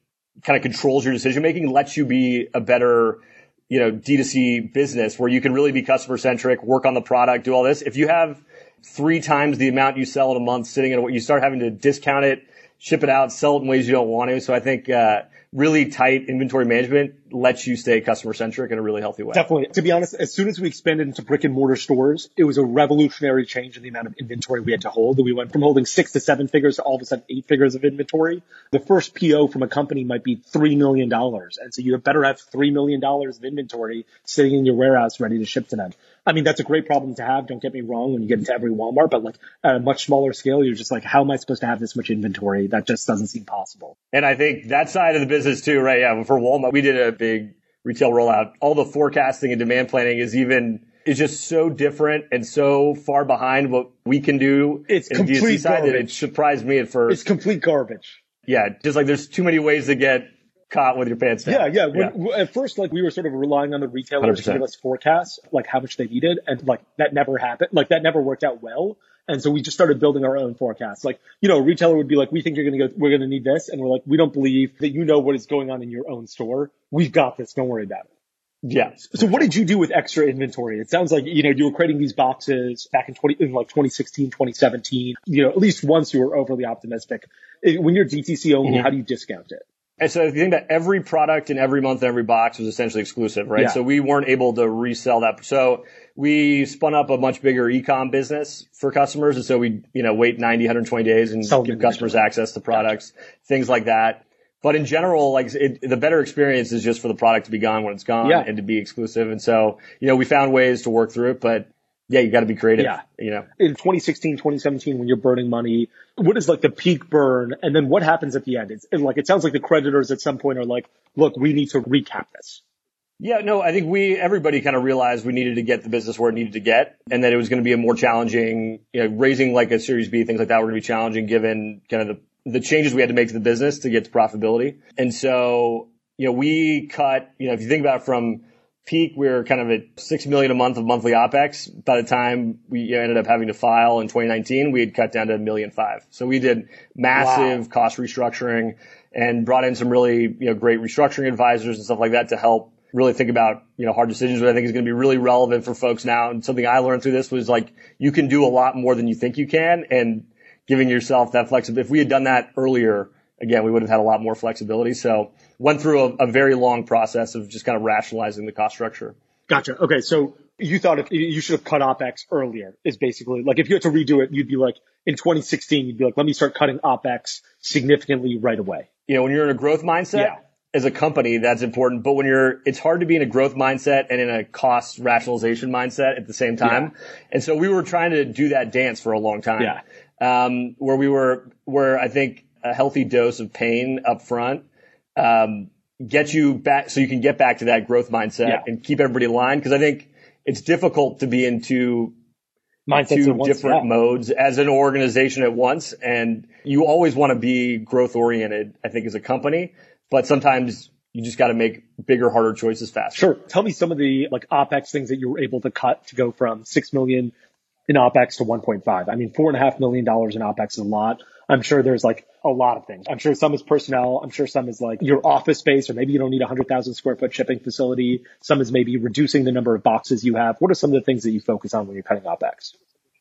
kind of controls your decision making lets you be a better, you know, D2C business where you can really be customer centric, work on the product, do all this. If you have three times the amount you sell in a month sitting in what you start having to discount it, ship it out, sell it in ways you don't want to. So I think, uh, really tight inventory management lets you stay customer centric in a really healthy way. Definitely. To be honest, as soon as we expanded into brick and mortar stores, it was a revolutionary change in the amount of inventory we had to hold. We went from holding six to seven figures to all of a sudden eight figures of inventory. The first PO from a company might be $3 million. And so you better have $3 million of inventory sitting in your warehouse ready to ship to them. I mean, that's a great problem to have. Don't get me wrong when you get into every Walmart, but like at a much smaller scale, you're just like, how am I supposed to have this much inventory? That just doesn't seem possible. And I think that side of the business too, right? Yeah. For Walmart, we did a big retail rollout. All the forecasting and demand planning is even, is just so different and so far behind what we can do. It's complete DTC side that garbage. it surprised me at first. It's complete garbage. yeah. Just like there's too many ways to get caught with your pants down. Yeah, yeah. When, w- At first, like we were sort of relying on the retailers to 100%. give us forecasts, like how much they needed, and like that never happened. Like that never worked out well. And so we just started building our own forecasts. Like, you know, a retailer would be like, we think you're going to go, we're going to need this. And we're like, we don't believe that you know what is going on in your own store. We've got this. Don't worry about it. Yeah. So what did you do with extra inventory? It sounds like, you know, you were creating these boxes back in 20, in like 2016, 2017. You know, at least once you were overly optimistic. When you're DTC only, Mhm. how do you discount it? And so if you think that every product in every month, and every box was essentially exclusive, right? Yeah. So we weren't able to resell that. So we spun up a much bigger e-com business for customers. And so we, you know, wait 90, 120 days and them give customers access to products, things like that. But in general, like it, the better experience is just for the product to be gone when it's gone Yeah. and to be exclusive. And so, you know, we found ways to work through it, but yeah, you got to be creative. Yeah. You know, in 2016, 2017, when you're burning money, what is like the peak burn? And then what happens at the end? It's like, it sounds like the creditors at some point are like, look, we need to recap this. Yeah, no, I think we, everybody kind of realized we needed to get the business where it needed to get and that it was going to be a more challenging, you know, raising like a series B, things like that were going to be challenging given kind of the, the changes we had to make to the business to get to profitability. And so, you know, we cut, you know, if you think about it from peak, we were kind of at six million a month of monthly OPEX. By the time we ended up having to file in 2019, we had cut down to a million five. So we did massive cost restructuring and brought in some really, you know, great restructuring advisors and stuff like that to help really think about, you know, hard decisions, which I think is going to be really relevant for folks now. And something I learned through this was like, you can do a lot more than you think you can and giving yourself that flexibility. If we had done that earlier, again, we would have had a lot more flexibility. So went through a, a very long process of just kind of rationalizing the cost structure. Gotcha. Okay. So you thought if you should have cut OPEX earlier is basically like, if you had to redo it, you'd be like, in 2016, you'd be like, let me start cutting OPEX significantly right away. You know, when you're in a growth mindset, Yeah. as a company, that's important. But when you're, it's hard to be in a growth mindset and in a cost rationalization mindset at the same time. And so we were trying to do that dance for a long time. Yeah. Um, where we were, where I think a healthy dose of pain up front, um, get you back so you can get back to that growth mindset Yeah. and keep everybody aligned. Cause I think it's difficult to be in two Mindsets two different yeah. modes as an organization at once. And you always want to be growth oriented, I think, as a company, but sometimes you just got to make bigger, harder choices faster. Sure. Tell me some of the like OPEX things that you were able to cut to go from six million in OPEX to 1.5. I mean, four and a half million dollars in OPEX is a lot. I'm sure there's like a lot of things. I'm sure some is personnel. I'm sure some is like your office space, or maybe you don't need a hundred thousand square foot shipping facility. Some is maybe reducing the number of boxes you have. What are some of the things that you focus on when you're cutting OPEX?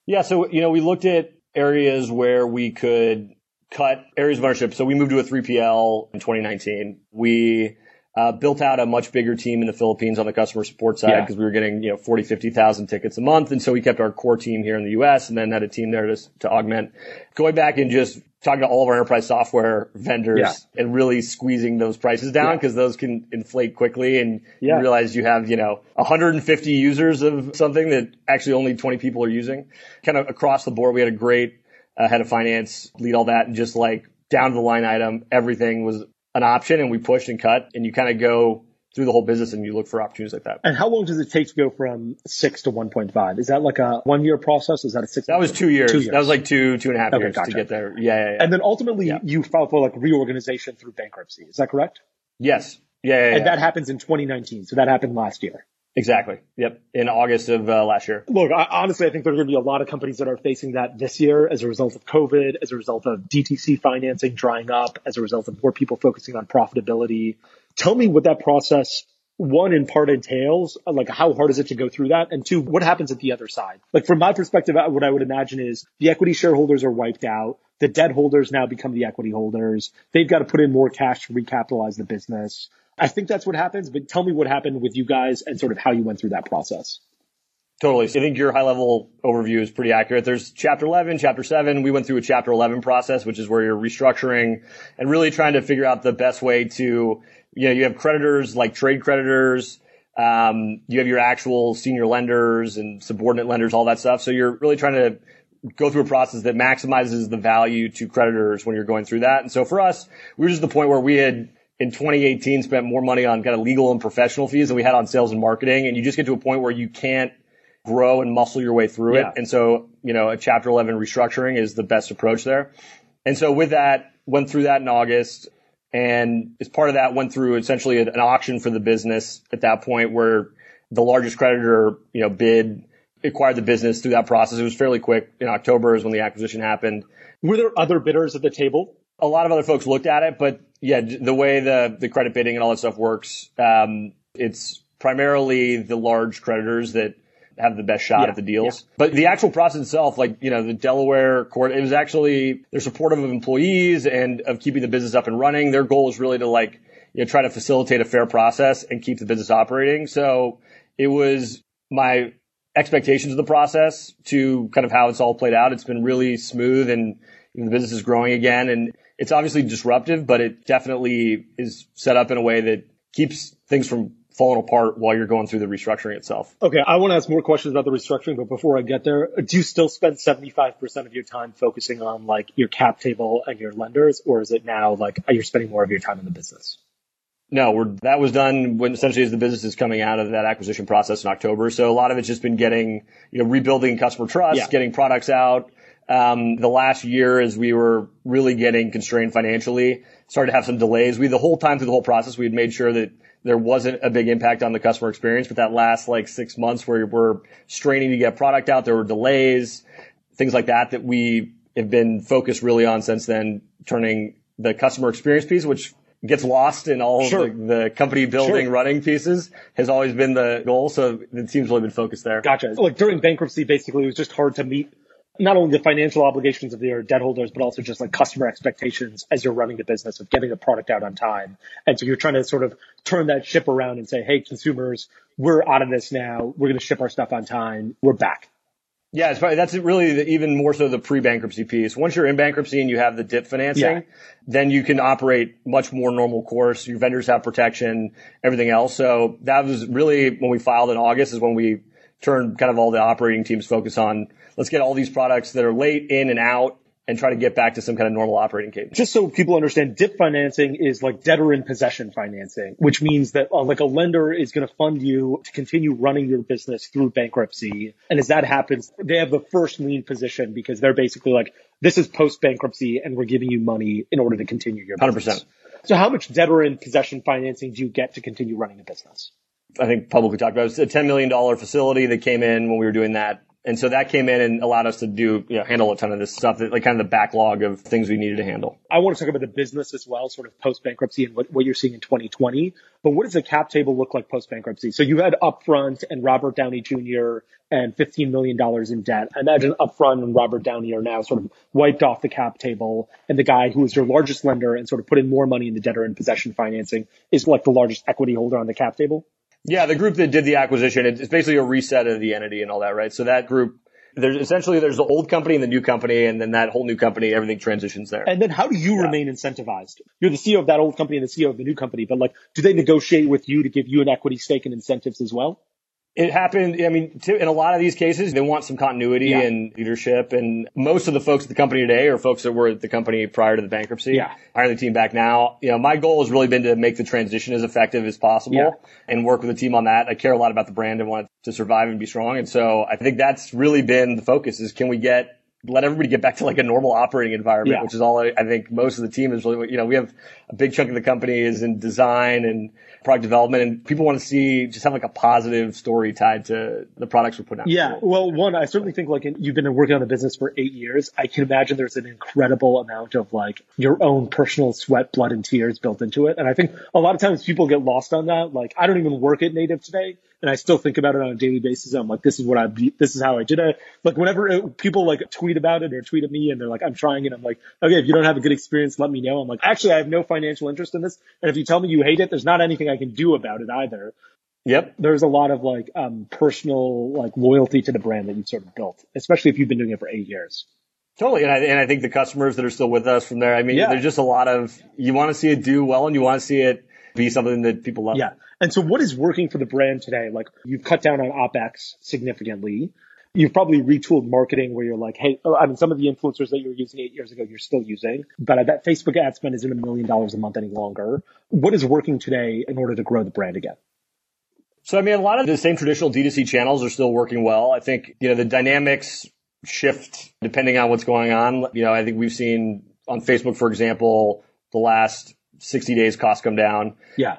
Yeah. So, you know, we looked at areas where we could cut areas of ownership. So we moved to a 3PL in 2019. We uh, built out a much bigger team in the Philippines on the customer support side Yeah. because we were getting, you know, 40, 50,000 tickets a month. And so we kept our core team here in the US and then had a team there to, to augment. Going back and just talking to all of our enterprise software vendors Yeah. and really squeezing those prices down Yeah. because those can inflate quickly and Yeah. you realize you have, you know, 150 users of something that actually only 20 people are using. Kind of across the board, we had a great uh, head of finance lead all that and just like down to the line item, everything was an option and we pushed and cut and you kind of go through the whole business and you look for opportunities like that. And how long does it take to go from six to 1.5? Is that like a one year process? Is that a six? That was two years. Two years. That was like two, two and a half Okay, years gotcha. to get there. Yeah, yeah, yeah. And then ultimately Yeah. you filed for like reorganization through bankruptcy. Is that correct? yes. Yeah, yeah, yeah. And that happens in 2019. So that happened last year. Exactly. Yep. In August of uh, last year. Look, I, honestly, I think there are going to be a lot of companies that are facing that this year as a result of COVID, as a result of DTC financing drying up, as a result of more people focusing on profitability. Tell me what that process one in part entails, like how hard is it to go through that? And two, what happens at the other side? Like from my perspective, what I would imagine is the equity shareholders are wiped out. The debt holders now become the equity holders. They've got to put in more cash to recapitalize the business. I think that's what happens, but tell me what happened with you guys and sort of how you went through that process. Totally. So I think your high level overview is pretty accurate. There's chapter 11, chapter 7. We went through a chapter 11 process, which is where you're restructuring and really trying to figure out the best way to, you know, you have creditors like trade creditors. Um, you have your actual senior lenders and subordinate lenders, all that stuff. So you're really trying to go through a process that maximizes the value to creditors when you're going through that. And so for us, we were just at the point where we had in 2018 spent more money on kind of legal and professional fees than we had on sales and marketing. And you just get to a point where you can't grow and muscle your way through yeah. it. And so, you know, a chapter 11 restructuring is the best approach there. And so with that, went through that in August. And as part of that, went through essentially an auction for the business at that point where the largest creditor, you know, bid, acquired the business through that process. It was fairly quick. In October is when the acquisition happened. Were there other bidders at the table? A lot of other folks looked at it, but yeah, the way the, the credit bidding and all that stuff works, um, it's primarily the large creditors that have the best shot yeah, at the deals. Yeah. But the actual process itself, like, you know, the Delaware court, it was actually, they're supportive of employees and of keeping the business up and running. Their goal is really to like, you know, try to facilitate a fair process and keep the business operating. So it was my expectations of the process to kind of how it's all played out. It's been really smooth and the business is growing again and it's obviously disruptive, but it definitely is set up in a way that keeps things from falling apart while you're going through the restructuring itself. Okay. I want to ask more questions about the restructuring, but before I get there, do you still spend 75% of your time focusing on like your cap table and your lenders, or is it now like you're spending more of your time in the business? No, we're, that was done when essentially as the business is coming out of that acquisition process in October. So a lot of it's just been getting, you know, rebuilding customer trust, yeah. getting products out. Um, the last year as we were really getting constrained financially, started to have some delays. We, the whole time through the whole process, we had made sure that there wasn't a big impact on the customer experience, but that last like six months where we're straining to get product out, there were delays, things like that that we have been focused really on since then, turning the customer experience piece, which gets lost in all sure. the, the, company building sure. running pieces has always been the goal. So the team's really been focused there. Gotcha. Like during bankruptcy, basically it was just hard to meet not only the financial obligations of your debt holders, but also just like customer expectations as you're running the business of getting the product out on time. And so you're trying to sort of turn that ship around and say, Hey, consumers, we're out of this now. We're going to ship our stuff on time. We're back. Yeah, it's probably, that's really the, even more so the pre-bankruptcy piece. Once you're in bankruptcy and you have the DIP financing, yeah. then you can operate much more normal course. Your vendors have protection, everything else. So that was really when we filed in August is when we turned kind of all the operating teams focus on let's get all these products that are late in and out and try to get back to some kind of normal operating cadence. Just so people understand, DIP financing is like debtor in possession financing, which means that uh, like a lender is going to fund you to continue running your business through bankruptcy. And as that happens, they have the first lien position because they're basically like, this is post bankruptcy and we're giving you money in order to continue your business. 100%. So how much debtor in possession financing do you get to continue running the business? I think publicly talked about it. It's a $10 million facility that came in when we were doing that and so that came in and allowed us to do, you know, handle a ton of this stuff, like kind of the backlog of things we needed to handle. I want to talk about the business as well, sort of post bankruptcy and what, what you're seeing in 2020. But what does the cap table look like post bankruptcy? So you had Upfront and Robert Downey Jr. and $15 million in debt. I imagine Upfront and Robert Downey are now sort of wiped off the cap table. And the guy who is your largest lender and sort of put in more money in the debtor in possession financing is like the largest equity holder on the cap table. Yeah, the group that did the acquisition, it's basically a reset of the entity and all that, right? So that group, there's essentially there's the old company and the new company, and then that whole new company, everything transitions there. And then how do you yeah. remain incentivized? You're the CEO of that old company and the CEO of the new company, but like, do they negotiate with you to give you an equity stake and incentives as well? It happened. I mean, to, in a lot of these cases, they want some continuity yeah. and leadership. And most of the folks at the company today are folks that were at the company prior to the bankruptcy. Yeah. Hiring the team back now. You know, my goal has really been to make the transition as effective as possible yeah. and work with the team on that. I care a lot about the brand and want to survive and be strong. And so I think that's really been the focus is can we get let everybody get back to like a normal operating environment, Yeah. which is all I, I think most of the team is really, you know, we have a big chunk of the company is in design and product development and people want to see just have like a positive story tied to the products we're putting out. Yeah. Well, one, I certainly think like you've been working on the business for eight years. I can imagine there's an incredible amount of like your own personal sweat, blood and tears built into it. And I think a lot of times people get lost on that. Like I don't even work at native today and I still think about it on a daily basis. I'm like, this is what I, this is how I did it. Like whenever it, people like tweet about it or tweet at me and they're like, I'm trying it. I'm like, okay, if you don't have a good experience, let me know. I'm like, actually, I have no financial interest in this. And if you tell me you hate it, there's not anything I can do about it either Yep. there's a lot of like um, personal like loyalty to the brand that you've sort of built, especially if you've been doing it for eight years. Totally. And I, and I think the customers that are still with us from there, I mean, Yeah. there's just a lot of, you want to see it do well and you want to see it be something that people love. Yeah. And so what is working for the brand today? Like you've cut down on OpEx significantly. You've probably retooled marketing where you're like, hey, oh, I mean, some of the influencers that you were using eight years ago, you're still using, but I bet Facebook ad spend isn't a million dollars a month any longer. What is working today in order to grow the brand again? So I mean, a lot of the same traditional D2C channels are still working well. I think, you know, the dynamics shift depending on what's going on. You know, I think we've seen on Facebook, for example, the last 60 days costs come down, Yeah.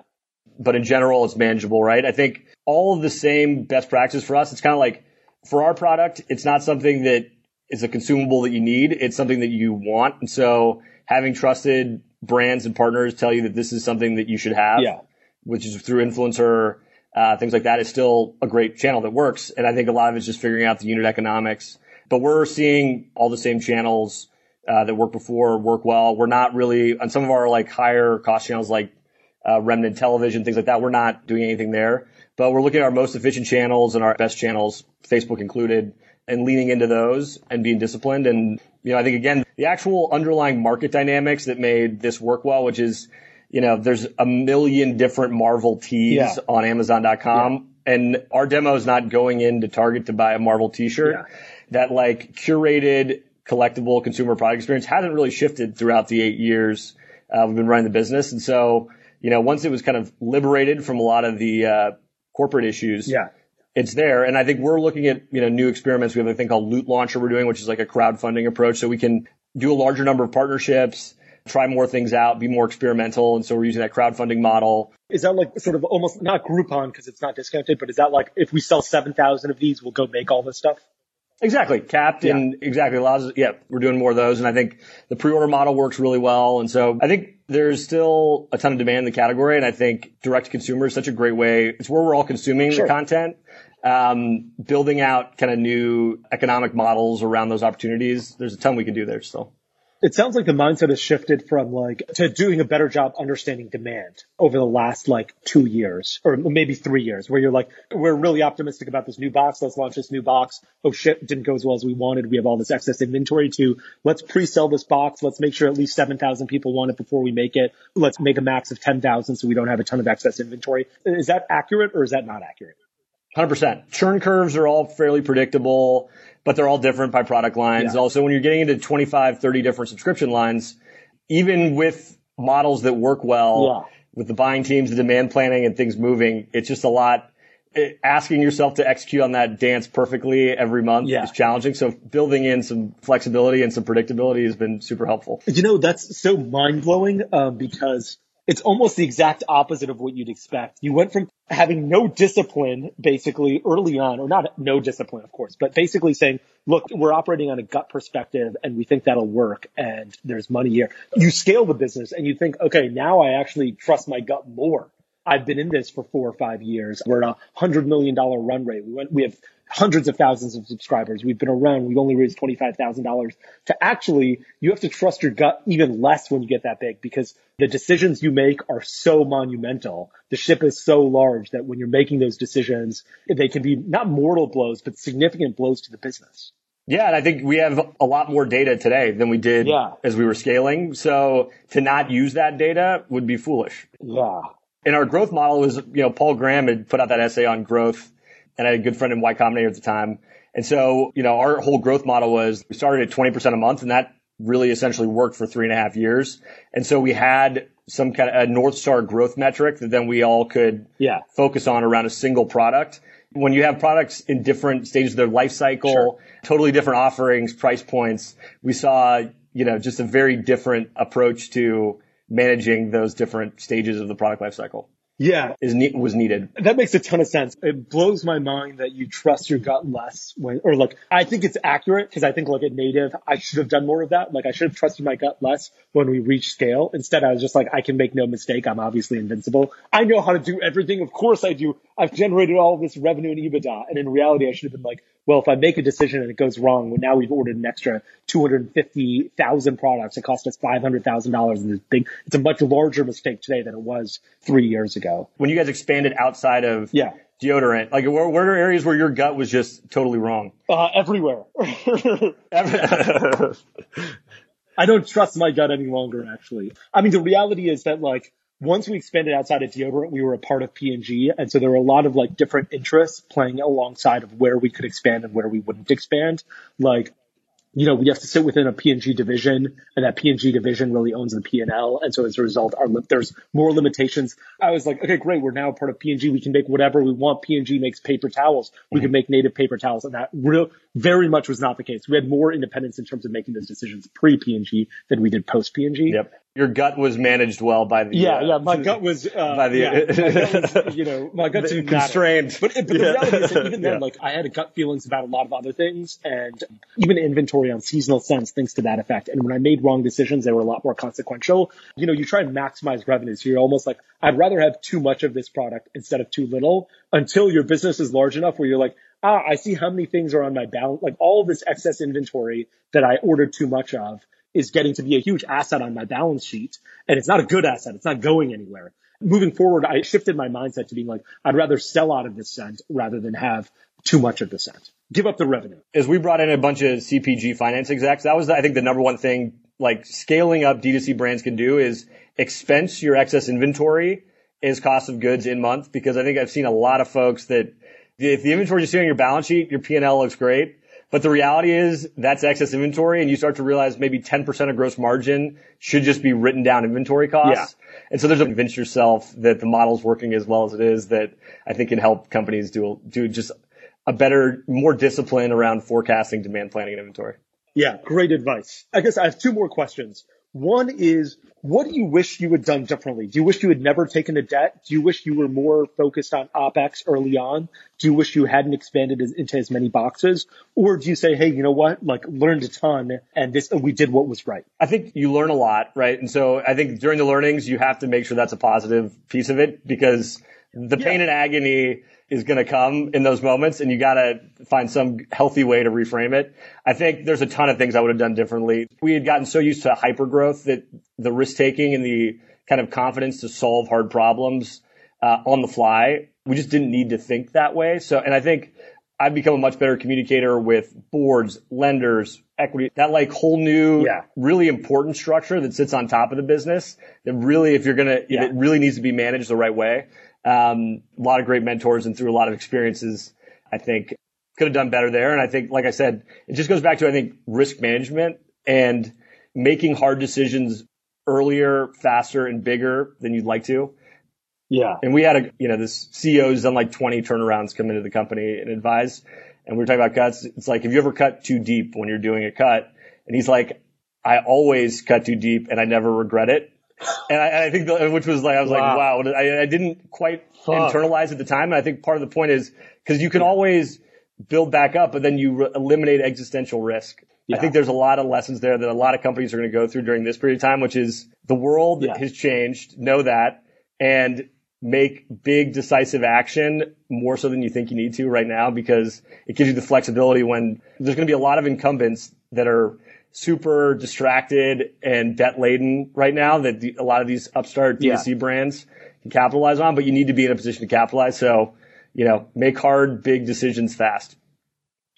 But in general, it's manageable, right? I think all of the same best practices for us. It's kind of like for our product, it's not something that is a consumable that you need. It's something that you want. And so having trusted brands and partners tell you that this is something that you should have, Yeah. which is through influencer, uh, things like that is still a great channel that works. And I think a lot of it's just figuring out the unit economics, but we're seeing all the same channels, uh, that worked before work well. We're not really on some of our like higher cost channels like, uh, remnant television, things like that. We're not doing anything there, but we're looking at our most efficient channels and our best channels, Facebook included, and leaning into those and being disciplined. And, you know, I think again, the actual underlying market dynamics that made this work well, which is, you know, there's a million different Marvel tees Yeah. on Amazon.com. And our demo is not going into Target to buy a Marvel t-shirt. Yeah. That like curated collectible consumer product experience hasn't really shifted throughout the eight years uh, we've been running the business. And so, you know, once it was kind of liberated from a lot of the uh, corporate issues, Yeah. it's there. And I think we're looking at, you know, new experiments. We have a thing called Loot Launcher we're doing, which is like a crowdfunding approach. So we can do a larger number of partnerships, try more things out, be more experimental. And so we're using that crowdfunding model. Is that like sort of almost not Groupon because it's not discounted, but is that like if we sell 7,000 of these, we'll go make all this stuff? Exactly. Capped Yeah. and exactly allows us, yeah, we're doing more of those. And I think the pre-order model works really well. And so I think there's still a ton of demand in the category. And I think direct to consumer is such a great way. It's where we're all consuming Sure. the content. Um, building out kind of new economic models around those opportunities. There's a ton we can do there still. It sounds like the mindset has shifted from like to doing a better job understanding demand over the last like two years or maybe three years where you're like, we're really optimistic about this new box. Let's launch this new box. Oh shit, didn't go as well as we wanted. We have all this excess inventory to let's pre-sell this box. Let's make sure at least 7,000 people want it before we make it. Let's make a max of 10,000 so we don't have a ton of excess inventory. Is that accurate or is that not accurate? 100%. Churn curves are all fairly predictable, but they're all different by product lines. Yeah. Also, when you're getting into 25, 30 different subscription lines, even with models that work well, Yeah. with the buying teams, the demand planning and things moving, it's just a lot. It, asking yourself to execute on that dance perfectly every month Yeah. is challenging. So building in some flexibility and some predictability has been super helpful. You know, that's so mind blowing um, because it's almost the exact opposite of what you'd expect. You went from having no discipline basically early on, or not no discipline, of course, but basically saying, look, we're operating on a gut perspective and we think that'll work and there's money here. You scale the business and you think, okay, now I actually trust my gut more. I've been in this for four or five years. We're at a hundred million dollar run rate. We went, we have hundreds of thousands of subscribers. We've been around. We've only raised $25,000 to actually, you have to trust your gut even less when you get that big because the decisions you make are so monumental. The ship is so large that when you're making those decisions, they can be not mortal blows, but significant blows to the business. Yeah, and I think we have a lot more data today than we did Yeah. as we were scaling. So to not use that data would be foolish. Yeah. And our growth model was, you know, Paul Graham had put out that essay on growth and I had a good friend in Y Combinator at the time. And so, you know, our whole growth model was we started at 20% a month and that really essentially worked for three and a half years. And so we had some kind of a North Star growth metric that then we all could Yeah. focus on around a single product. When you have products in different stages of their life cycle, Sure. totally different offerings, price points, we saw, you know, just a very different approach to managing those different stages of the product lifecycle. Yeah. is ne- was needed. That makes a ton of sense. It blows my mind that you trust your gut less when, or like, I think it's accurate because I think like at native, I should have done more of that. Like I should have trusted my gut less when we reach scale. Instead, I was just like, I can make no mistake. I'm obviously invincible. I know how to do everything. Of course I do. I've generated all this revenue and EBITDA. And in reality, I should have been like, well, if I make a decision and it goes wrong, well, now we've ordered an extra 250,000 products. It cost us $500,000 and it's big. It's a much larger mistake today than it was three years ago. When you guys expanded outside of Yeah. deodorant, like where, where are areas where your gut was just totally wrong? Uh, everywhere. I don't trust my gut any longer, actually. I mean, the reality is that like, once we expanded outside of deodorant, we were a part of P&G. And so there were a lot of like different interests playing alongside of where we could expand and where we wouldn't expand. Like, you know, we have to sit within a P&G division and that P&G division really owns the P&L. And so as a result, our, li- there's more limitations. I was like, okay, great. We're now a part of P&G. We can make whatever we want. P&G makes paper towels. We mm-hmm. can make native paper towels. And that real, very much was not the case. We had more independence in terms of making those decisions pre P&G than we did post P&G. Yep. Your gut was managed well by the Yeah, uh, yeah. My gut was, uh, By the- yeah, was, you know, my gut didn't constrained. But, but the Yeah. reality is that even then, Yeah. like, I had gut feelings about a lot of other things and even inventory on seasonal scents, things to that effect. And when I made wrong decisions, they were a lot more consequential. You know, you try and maximize revenue. So you're almost like, I'd rather have too much of this product instead of too little until your business is large enough where you're like, ah, I see how many things are on my balance. Like all this excess inventory that I ordered too much of is getting to be a huge asset on my balance sheet. And it's not a good asset. It's not going anywhere. Moving forward, I shifted my mindset to being like, I'd rather sell out of this scent rather than have too much of the scent. Give up the revenue. as we brought in a bunch of CPG finance execs, that was, I think, the number one thing like scaling up D2C brands can do is expense your excess inventory as cost of goods in month. Because I think I've seen a lot of folks that if the inventory is sitting on your balance sheet, your P&L looks great. But the reality is that's excess inventory and you start to realize maybe 10% of gross margin should just be written down inventory costs. Yeah. And so there's a convince yourself that the model's working as well as it is that I think can help companies do, do just a better, more discipline around forecasting, demand planning, and inventory. Yeah, great advice. I guess I have two more questions. One is, what do you wish you had done differently? Do you wish you had never taken a debt? Do you wish you were more focused on OPEX early on? Do you wish you hadn't expanded as, into as many boxes? Or do you say, hey, you know what? Like learned a ton and this, we did what was right. I think you learn a lot, right? And so I think during the learnings, you have to make sure that's a positive piece of it because the pain and agony is going to come in those moments and you got to find some healthy way to reframe it. I think there's a ton of things I would have done differently. We had gotten so used to hyper growth that the risk taking and the kind of confidence to solve hard problems uh, on the fly, we just didn't need to think that way. So, and I think I've become a much better communicator with boards, lenders, equity, that like whole new, Yeah. really important structure that sits on top of the business that really, if you're going to, Yeah. it really needs to be managed the right way. Um, a lot of great mentors and through a lot of experiences, I think could have done better there. And I think, like I said, it just goes back to, I think, risk management and making hard decisions earlier, faster, and bigger than you'd like to. Yeah. And we had a, you know, this CEO's done like 20 turnarounds come into the company and advise. And we were talking about cuts. It's like, have you ever cut too deep when you're doing a cut? And he's like, I always cut too deep and I never regret it. And I, and I think, the, which was like, I was like, Wow. wow, I, I didn't quite Fuck. internalize at the time. And I think part of the point is because you can always build back up, but then you re- eliminate existential risk. I think there's a lot of lessons there that a lot of companies are going to go through during this period of time, which is the world Yeah. has changed. Know that and make big decisive action more so than you think you need to right now because it gives you the flexibility when there's going to be a lot of incumbents that are super distracted and debt laden right now that the, a lot of these upstart Yeah. Brands can capitalize on, but you need to be in a position to capitalize. So, you know, make hard, big decisions fast.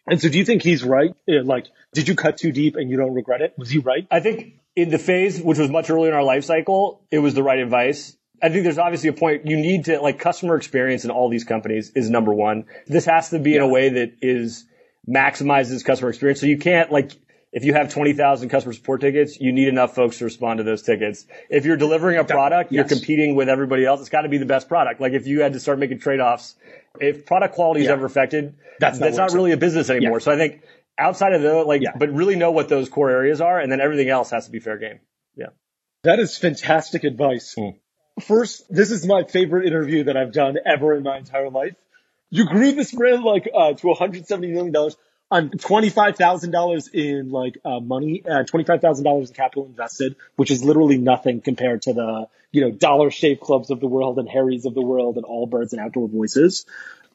And so do you think he's right? Like, did you cut too deep and you don't regret it? Was he right? I think in the phase, which was much earlier in our life cycle, it was the right advice. I think there's obviously a point you need to like customer experience in all these companies is number one. This has to be in a way that is maximizes customer experience. So you can't like if you have 20,000 customer support tickets, you need enough folks to respond to those tickets. If you're delivering a product, yes. you're competing with everybody else. It's got to be the best product. Like if you had to start making trade-offs, if product quality is yeah. ever affected, that's not, that's not really a business anymore. Yeah. So I think outside of the, like, yeah. but really know what those core areas are. And then everything else has to be fair game. Yeah. That is fantastic advice. Mm. First, this is my favorite interview that I've done ever in my entire life. You grew this brand like, uh, to $170 million on $25,000 in like uh, money, uh, $25,000 in capital invested, which is literally nothing compared to the, you know, dollar shave clubs of the world and Harry's of the world and Allbirds and outdoor voices.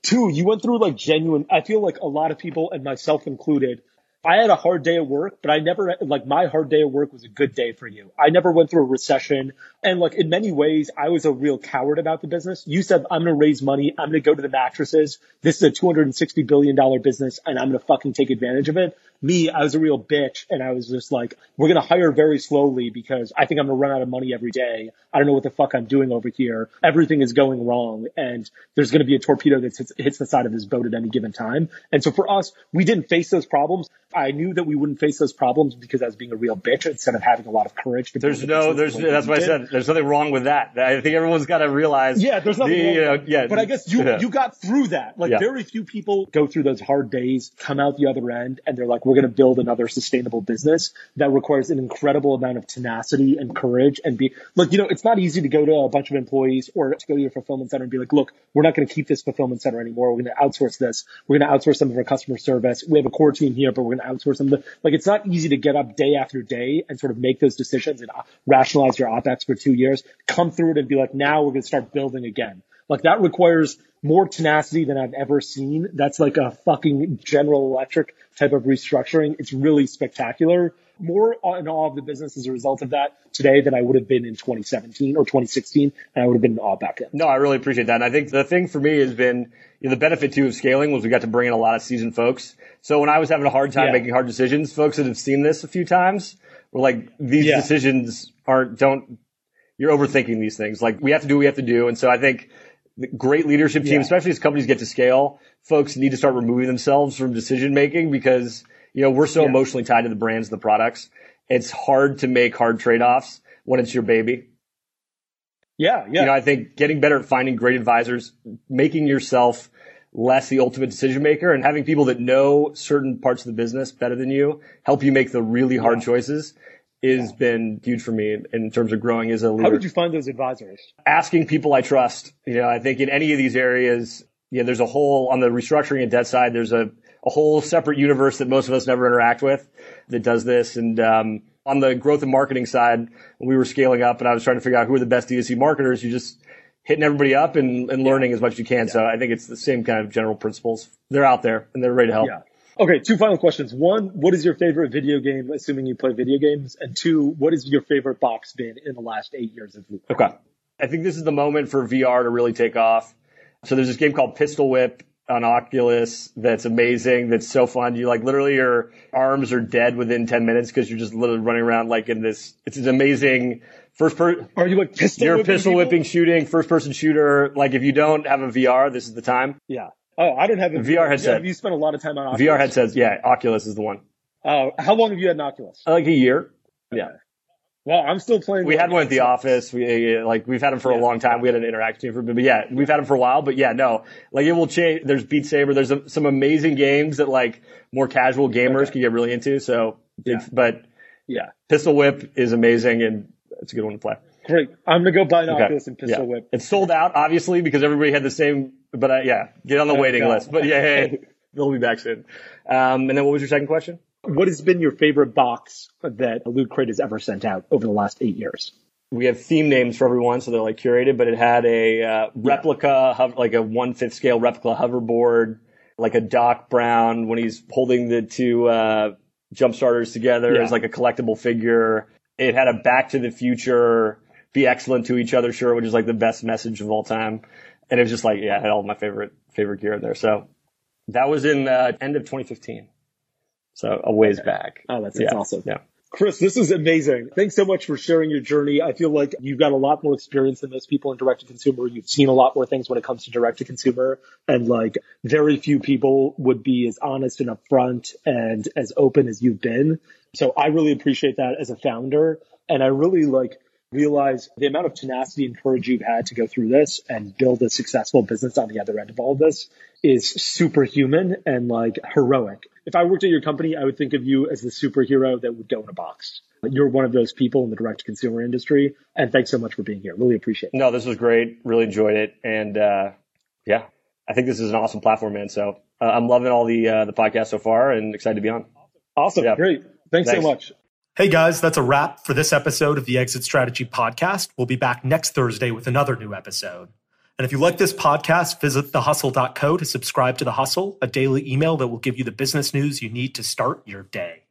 Two, you went through like genuine, I feel like a lot of people and myself included I had a hard day at work, but I never, like, my hard day at work was a good day for you. I never went through a recession. And, like, in many ways, I was a real coward about the business. You said, I'm going to raise money. I'm going to go to the mattresses. This is a $260 billion business and I'm going to fucking take advantage of it me, I was a real bitch and I was just like, we're going to hire very slowly because I think I'm going to run out of money every day. I don't know what the fuck I'm doing over here. Everything is going wrong and there's going to be a torpedo that hits, hits the side of this boat at any given time. And so for us, we didn't face those problems. I knew that we wouldn't face those problems because I was being a real bitch instead of having a lot of courage. there's no, there's, that's what I said. There's nothing wrong with that. I think everyone's got to realize. Yeah, there's nothing the, wrong. You uh, know, yeah. But I guess you, yeah. you got through that. Like yeah. very few people go through those hard days, come out the other end and they're like, we're going to build another sustainable business that requires an incredible amount of tenacity and courage and be look, you know, it's not easy to go to a bunch of employees or to go to your fulfillment center and be like, look, we're not going to keep this fulfillment center anymore. We're going to outsource this. We're going to outsource some of our customer service. We have a core team here, but we're going to outsource them. Like it's not easy to get up day after day and sort of make those decisions and uh, rationalize your OPEX for two years, come through it and be like, now we're going to start building again. Like that requires more tenacity than I've ever seen. That's like a fucking General Electric type of restructuring. It's really spectacular. More in awe of the business as a result of that today than I would have been in 2017 or 2016, and I would have been in awe back then. No, I really appreciate that. And I think the thing for me has been you know, the benefit too of scaling was we got to bring in a lot of seasoned folks. So when I was having a hard time yeah. making hard decisions, folks that have seen this a few times were like, these yeah. decisions aren't, don't, you're overthinking these things. Like we have to do what we have to do. And so I think great leadership team, yeah. especially as companies get to scale, folks need to start removing themselves from decision making because, you know, we're so emotionally tied to the brands and the products. It's hard to make hard trade offs when it's your baby. Yeah. Yeah. You know, I think getting better at finding great advisors, making yourself less the ultimate decision maker and having people that know certain parts of the business better than you help you make the really hard yeah. choices has yeah. been huge for me in, terms of growing as a leader. How did you find those advisors? Asking people I trust. You know, I think in any of these areas, yeah, there's a whole on the restructuring and debt side. There's a a whole separate universe that most of us never interact with that does this. And um, on the growth and marketing side, when we were scaling up, and I was trying to figure out who are the best D2C marketers, you just hitting everybody up and, and learning yeah. as much as you can. Yeah. So I think it's the same kind of general principles. They're out there and they're ready to help. Yeah. Okay, two final questions. One, what is your favorite video game, assuming you play video games? And two, what is your favorite box been in the last eight years of Loot? Okay. I think this is the moment for VR to really take off. So there's this game called Pistol Whip on Oculus that's amazing. That's so fun. You like literally your arms are dead within 10 minutes because you're just literally running around like in this. It's an amazing first person. Are you like pistol? You're pistol people? whipping shooting, first person shooter. Like if you don't have a VR, this is the time. Yeah. Oh, I don't have a VR headset. Have you spent a lot of time on Oculus? VR headsets? Yeah, Oculus is the one. Oh, uh, how long have you had an Oculus? Like a year. Yeah. Well, I'm still playing. We had one at the office. We like we've had them for yeah. a long time. We had an interactive team for, but yeah, we've had them for a while. But yeah, no, like it will change. There's Beat Saber. There's a, some amazing games that like more casual gamers okay. can get really into. So, yeah. but yeah, Pistol Whip is amazing and it's a good one to play. Great. I'm gonna go buy an okay. Oculus and Pistol yeah. Whip. It's sold out, obviously, because everybody had the same. But uh, yeah, get on the waiting list. But yeah, hey, they'll be back soon. Um, and then what was your second question? What has been your favorite box that Loot Crate has ever sent out over the last eight years? We have theme names for everyone, so they're like curated, but it had a uh, replica, yeah. like a one fifth scale replica hoverboard, like a Doc Brown when he's holding the two uh, jump starters together yeah. as like a collectible figure. It had a Back to the Future be excellent to each other shirt, which is like the best message of all time. And it was just like, yeah, I had all my favorite, favorite gear in there. So that was in uh, end of 2015. So a ways okay. back. Oh, that's, that's yeah. awesome. Yeah. Chris, this is amazing. Thanks so much for sharing your journey. I feel like you've got a lot more experience than most people in direct to consumer. You've seen a lot more things when it comes to direct to consumer and like very few people would be as honest and upfront and as open as you've been. So I really appreciate that as a founder. And I really like realize the amount of tenacity and courage you've had to go through this and build a successful business on the other end of all of this is superhuman and like heroic. If I worked at your company, I would think of you as the superhero that would go in a box. You're one of those people in the direct to consumer industry. And thanks so much for being here. Really appreciate it. No, this was great. Really enjoyed it. And, uh, yeah, I think this is an awesome platform, man. So uh, I'm loving all the, uh, the podcast so far and excited to be on. Awesome. Yeah. Great. Thanks, Thanks so much. Hey guys, that's a wrap for this episode of the Exit Strategy Podcast. We'll be back next Thursday with another new episode. And if you like this podcast, visit thehustle.co to subscribe to The Hustle, a daily email that will give you the business news you need to start your day.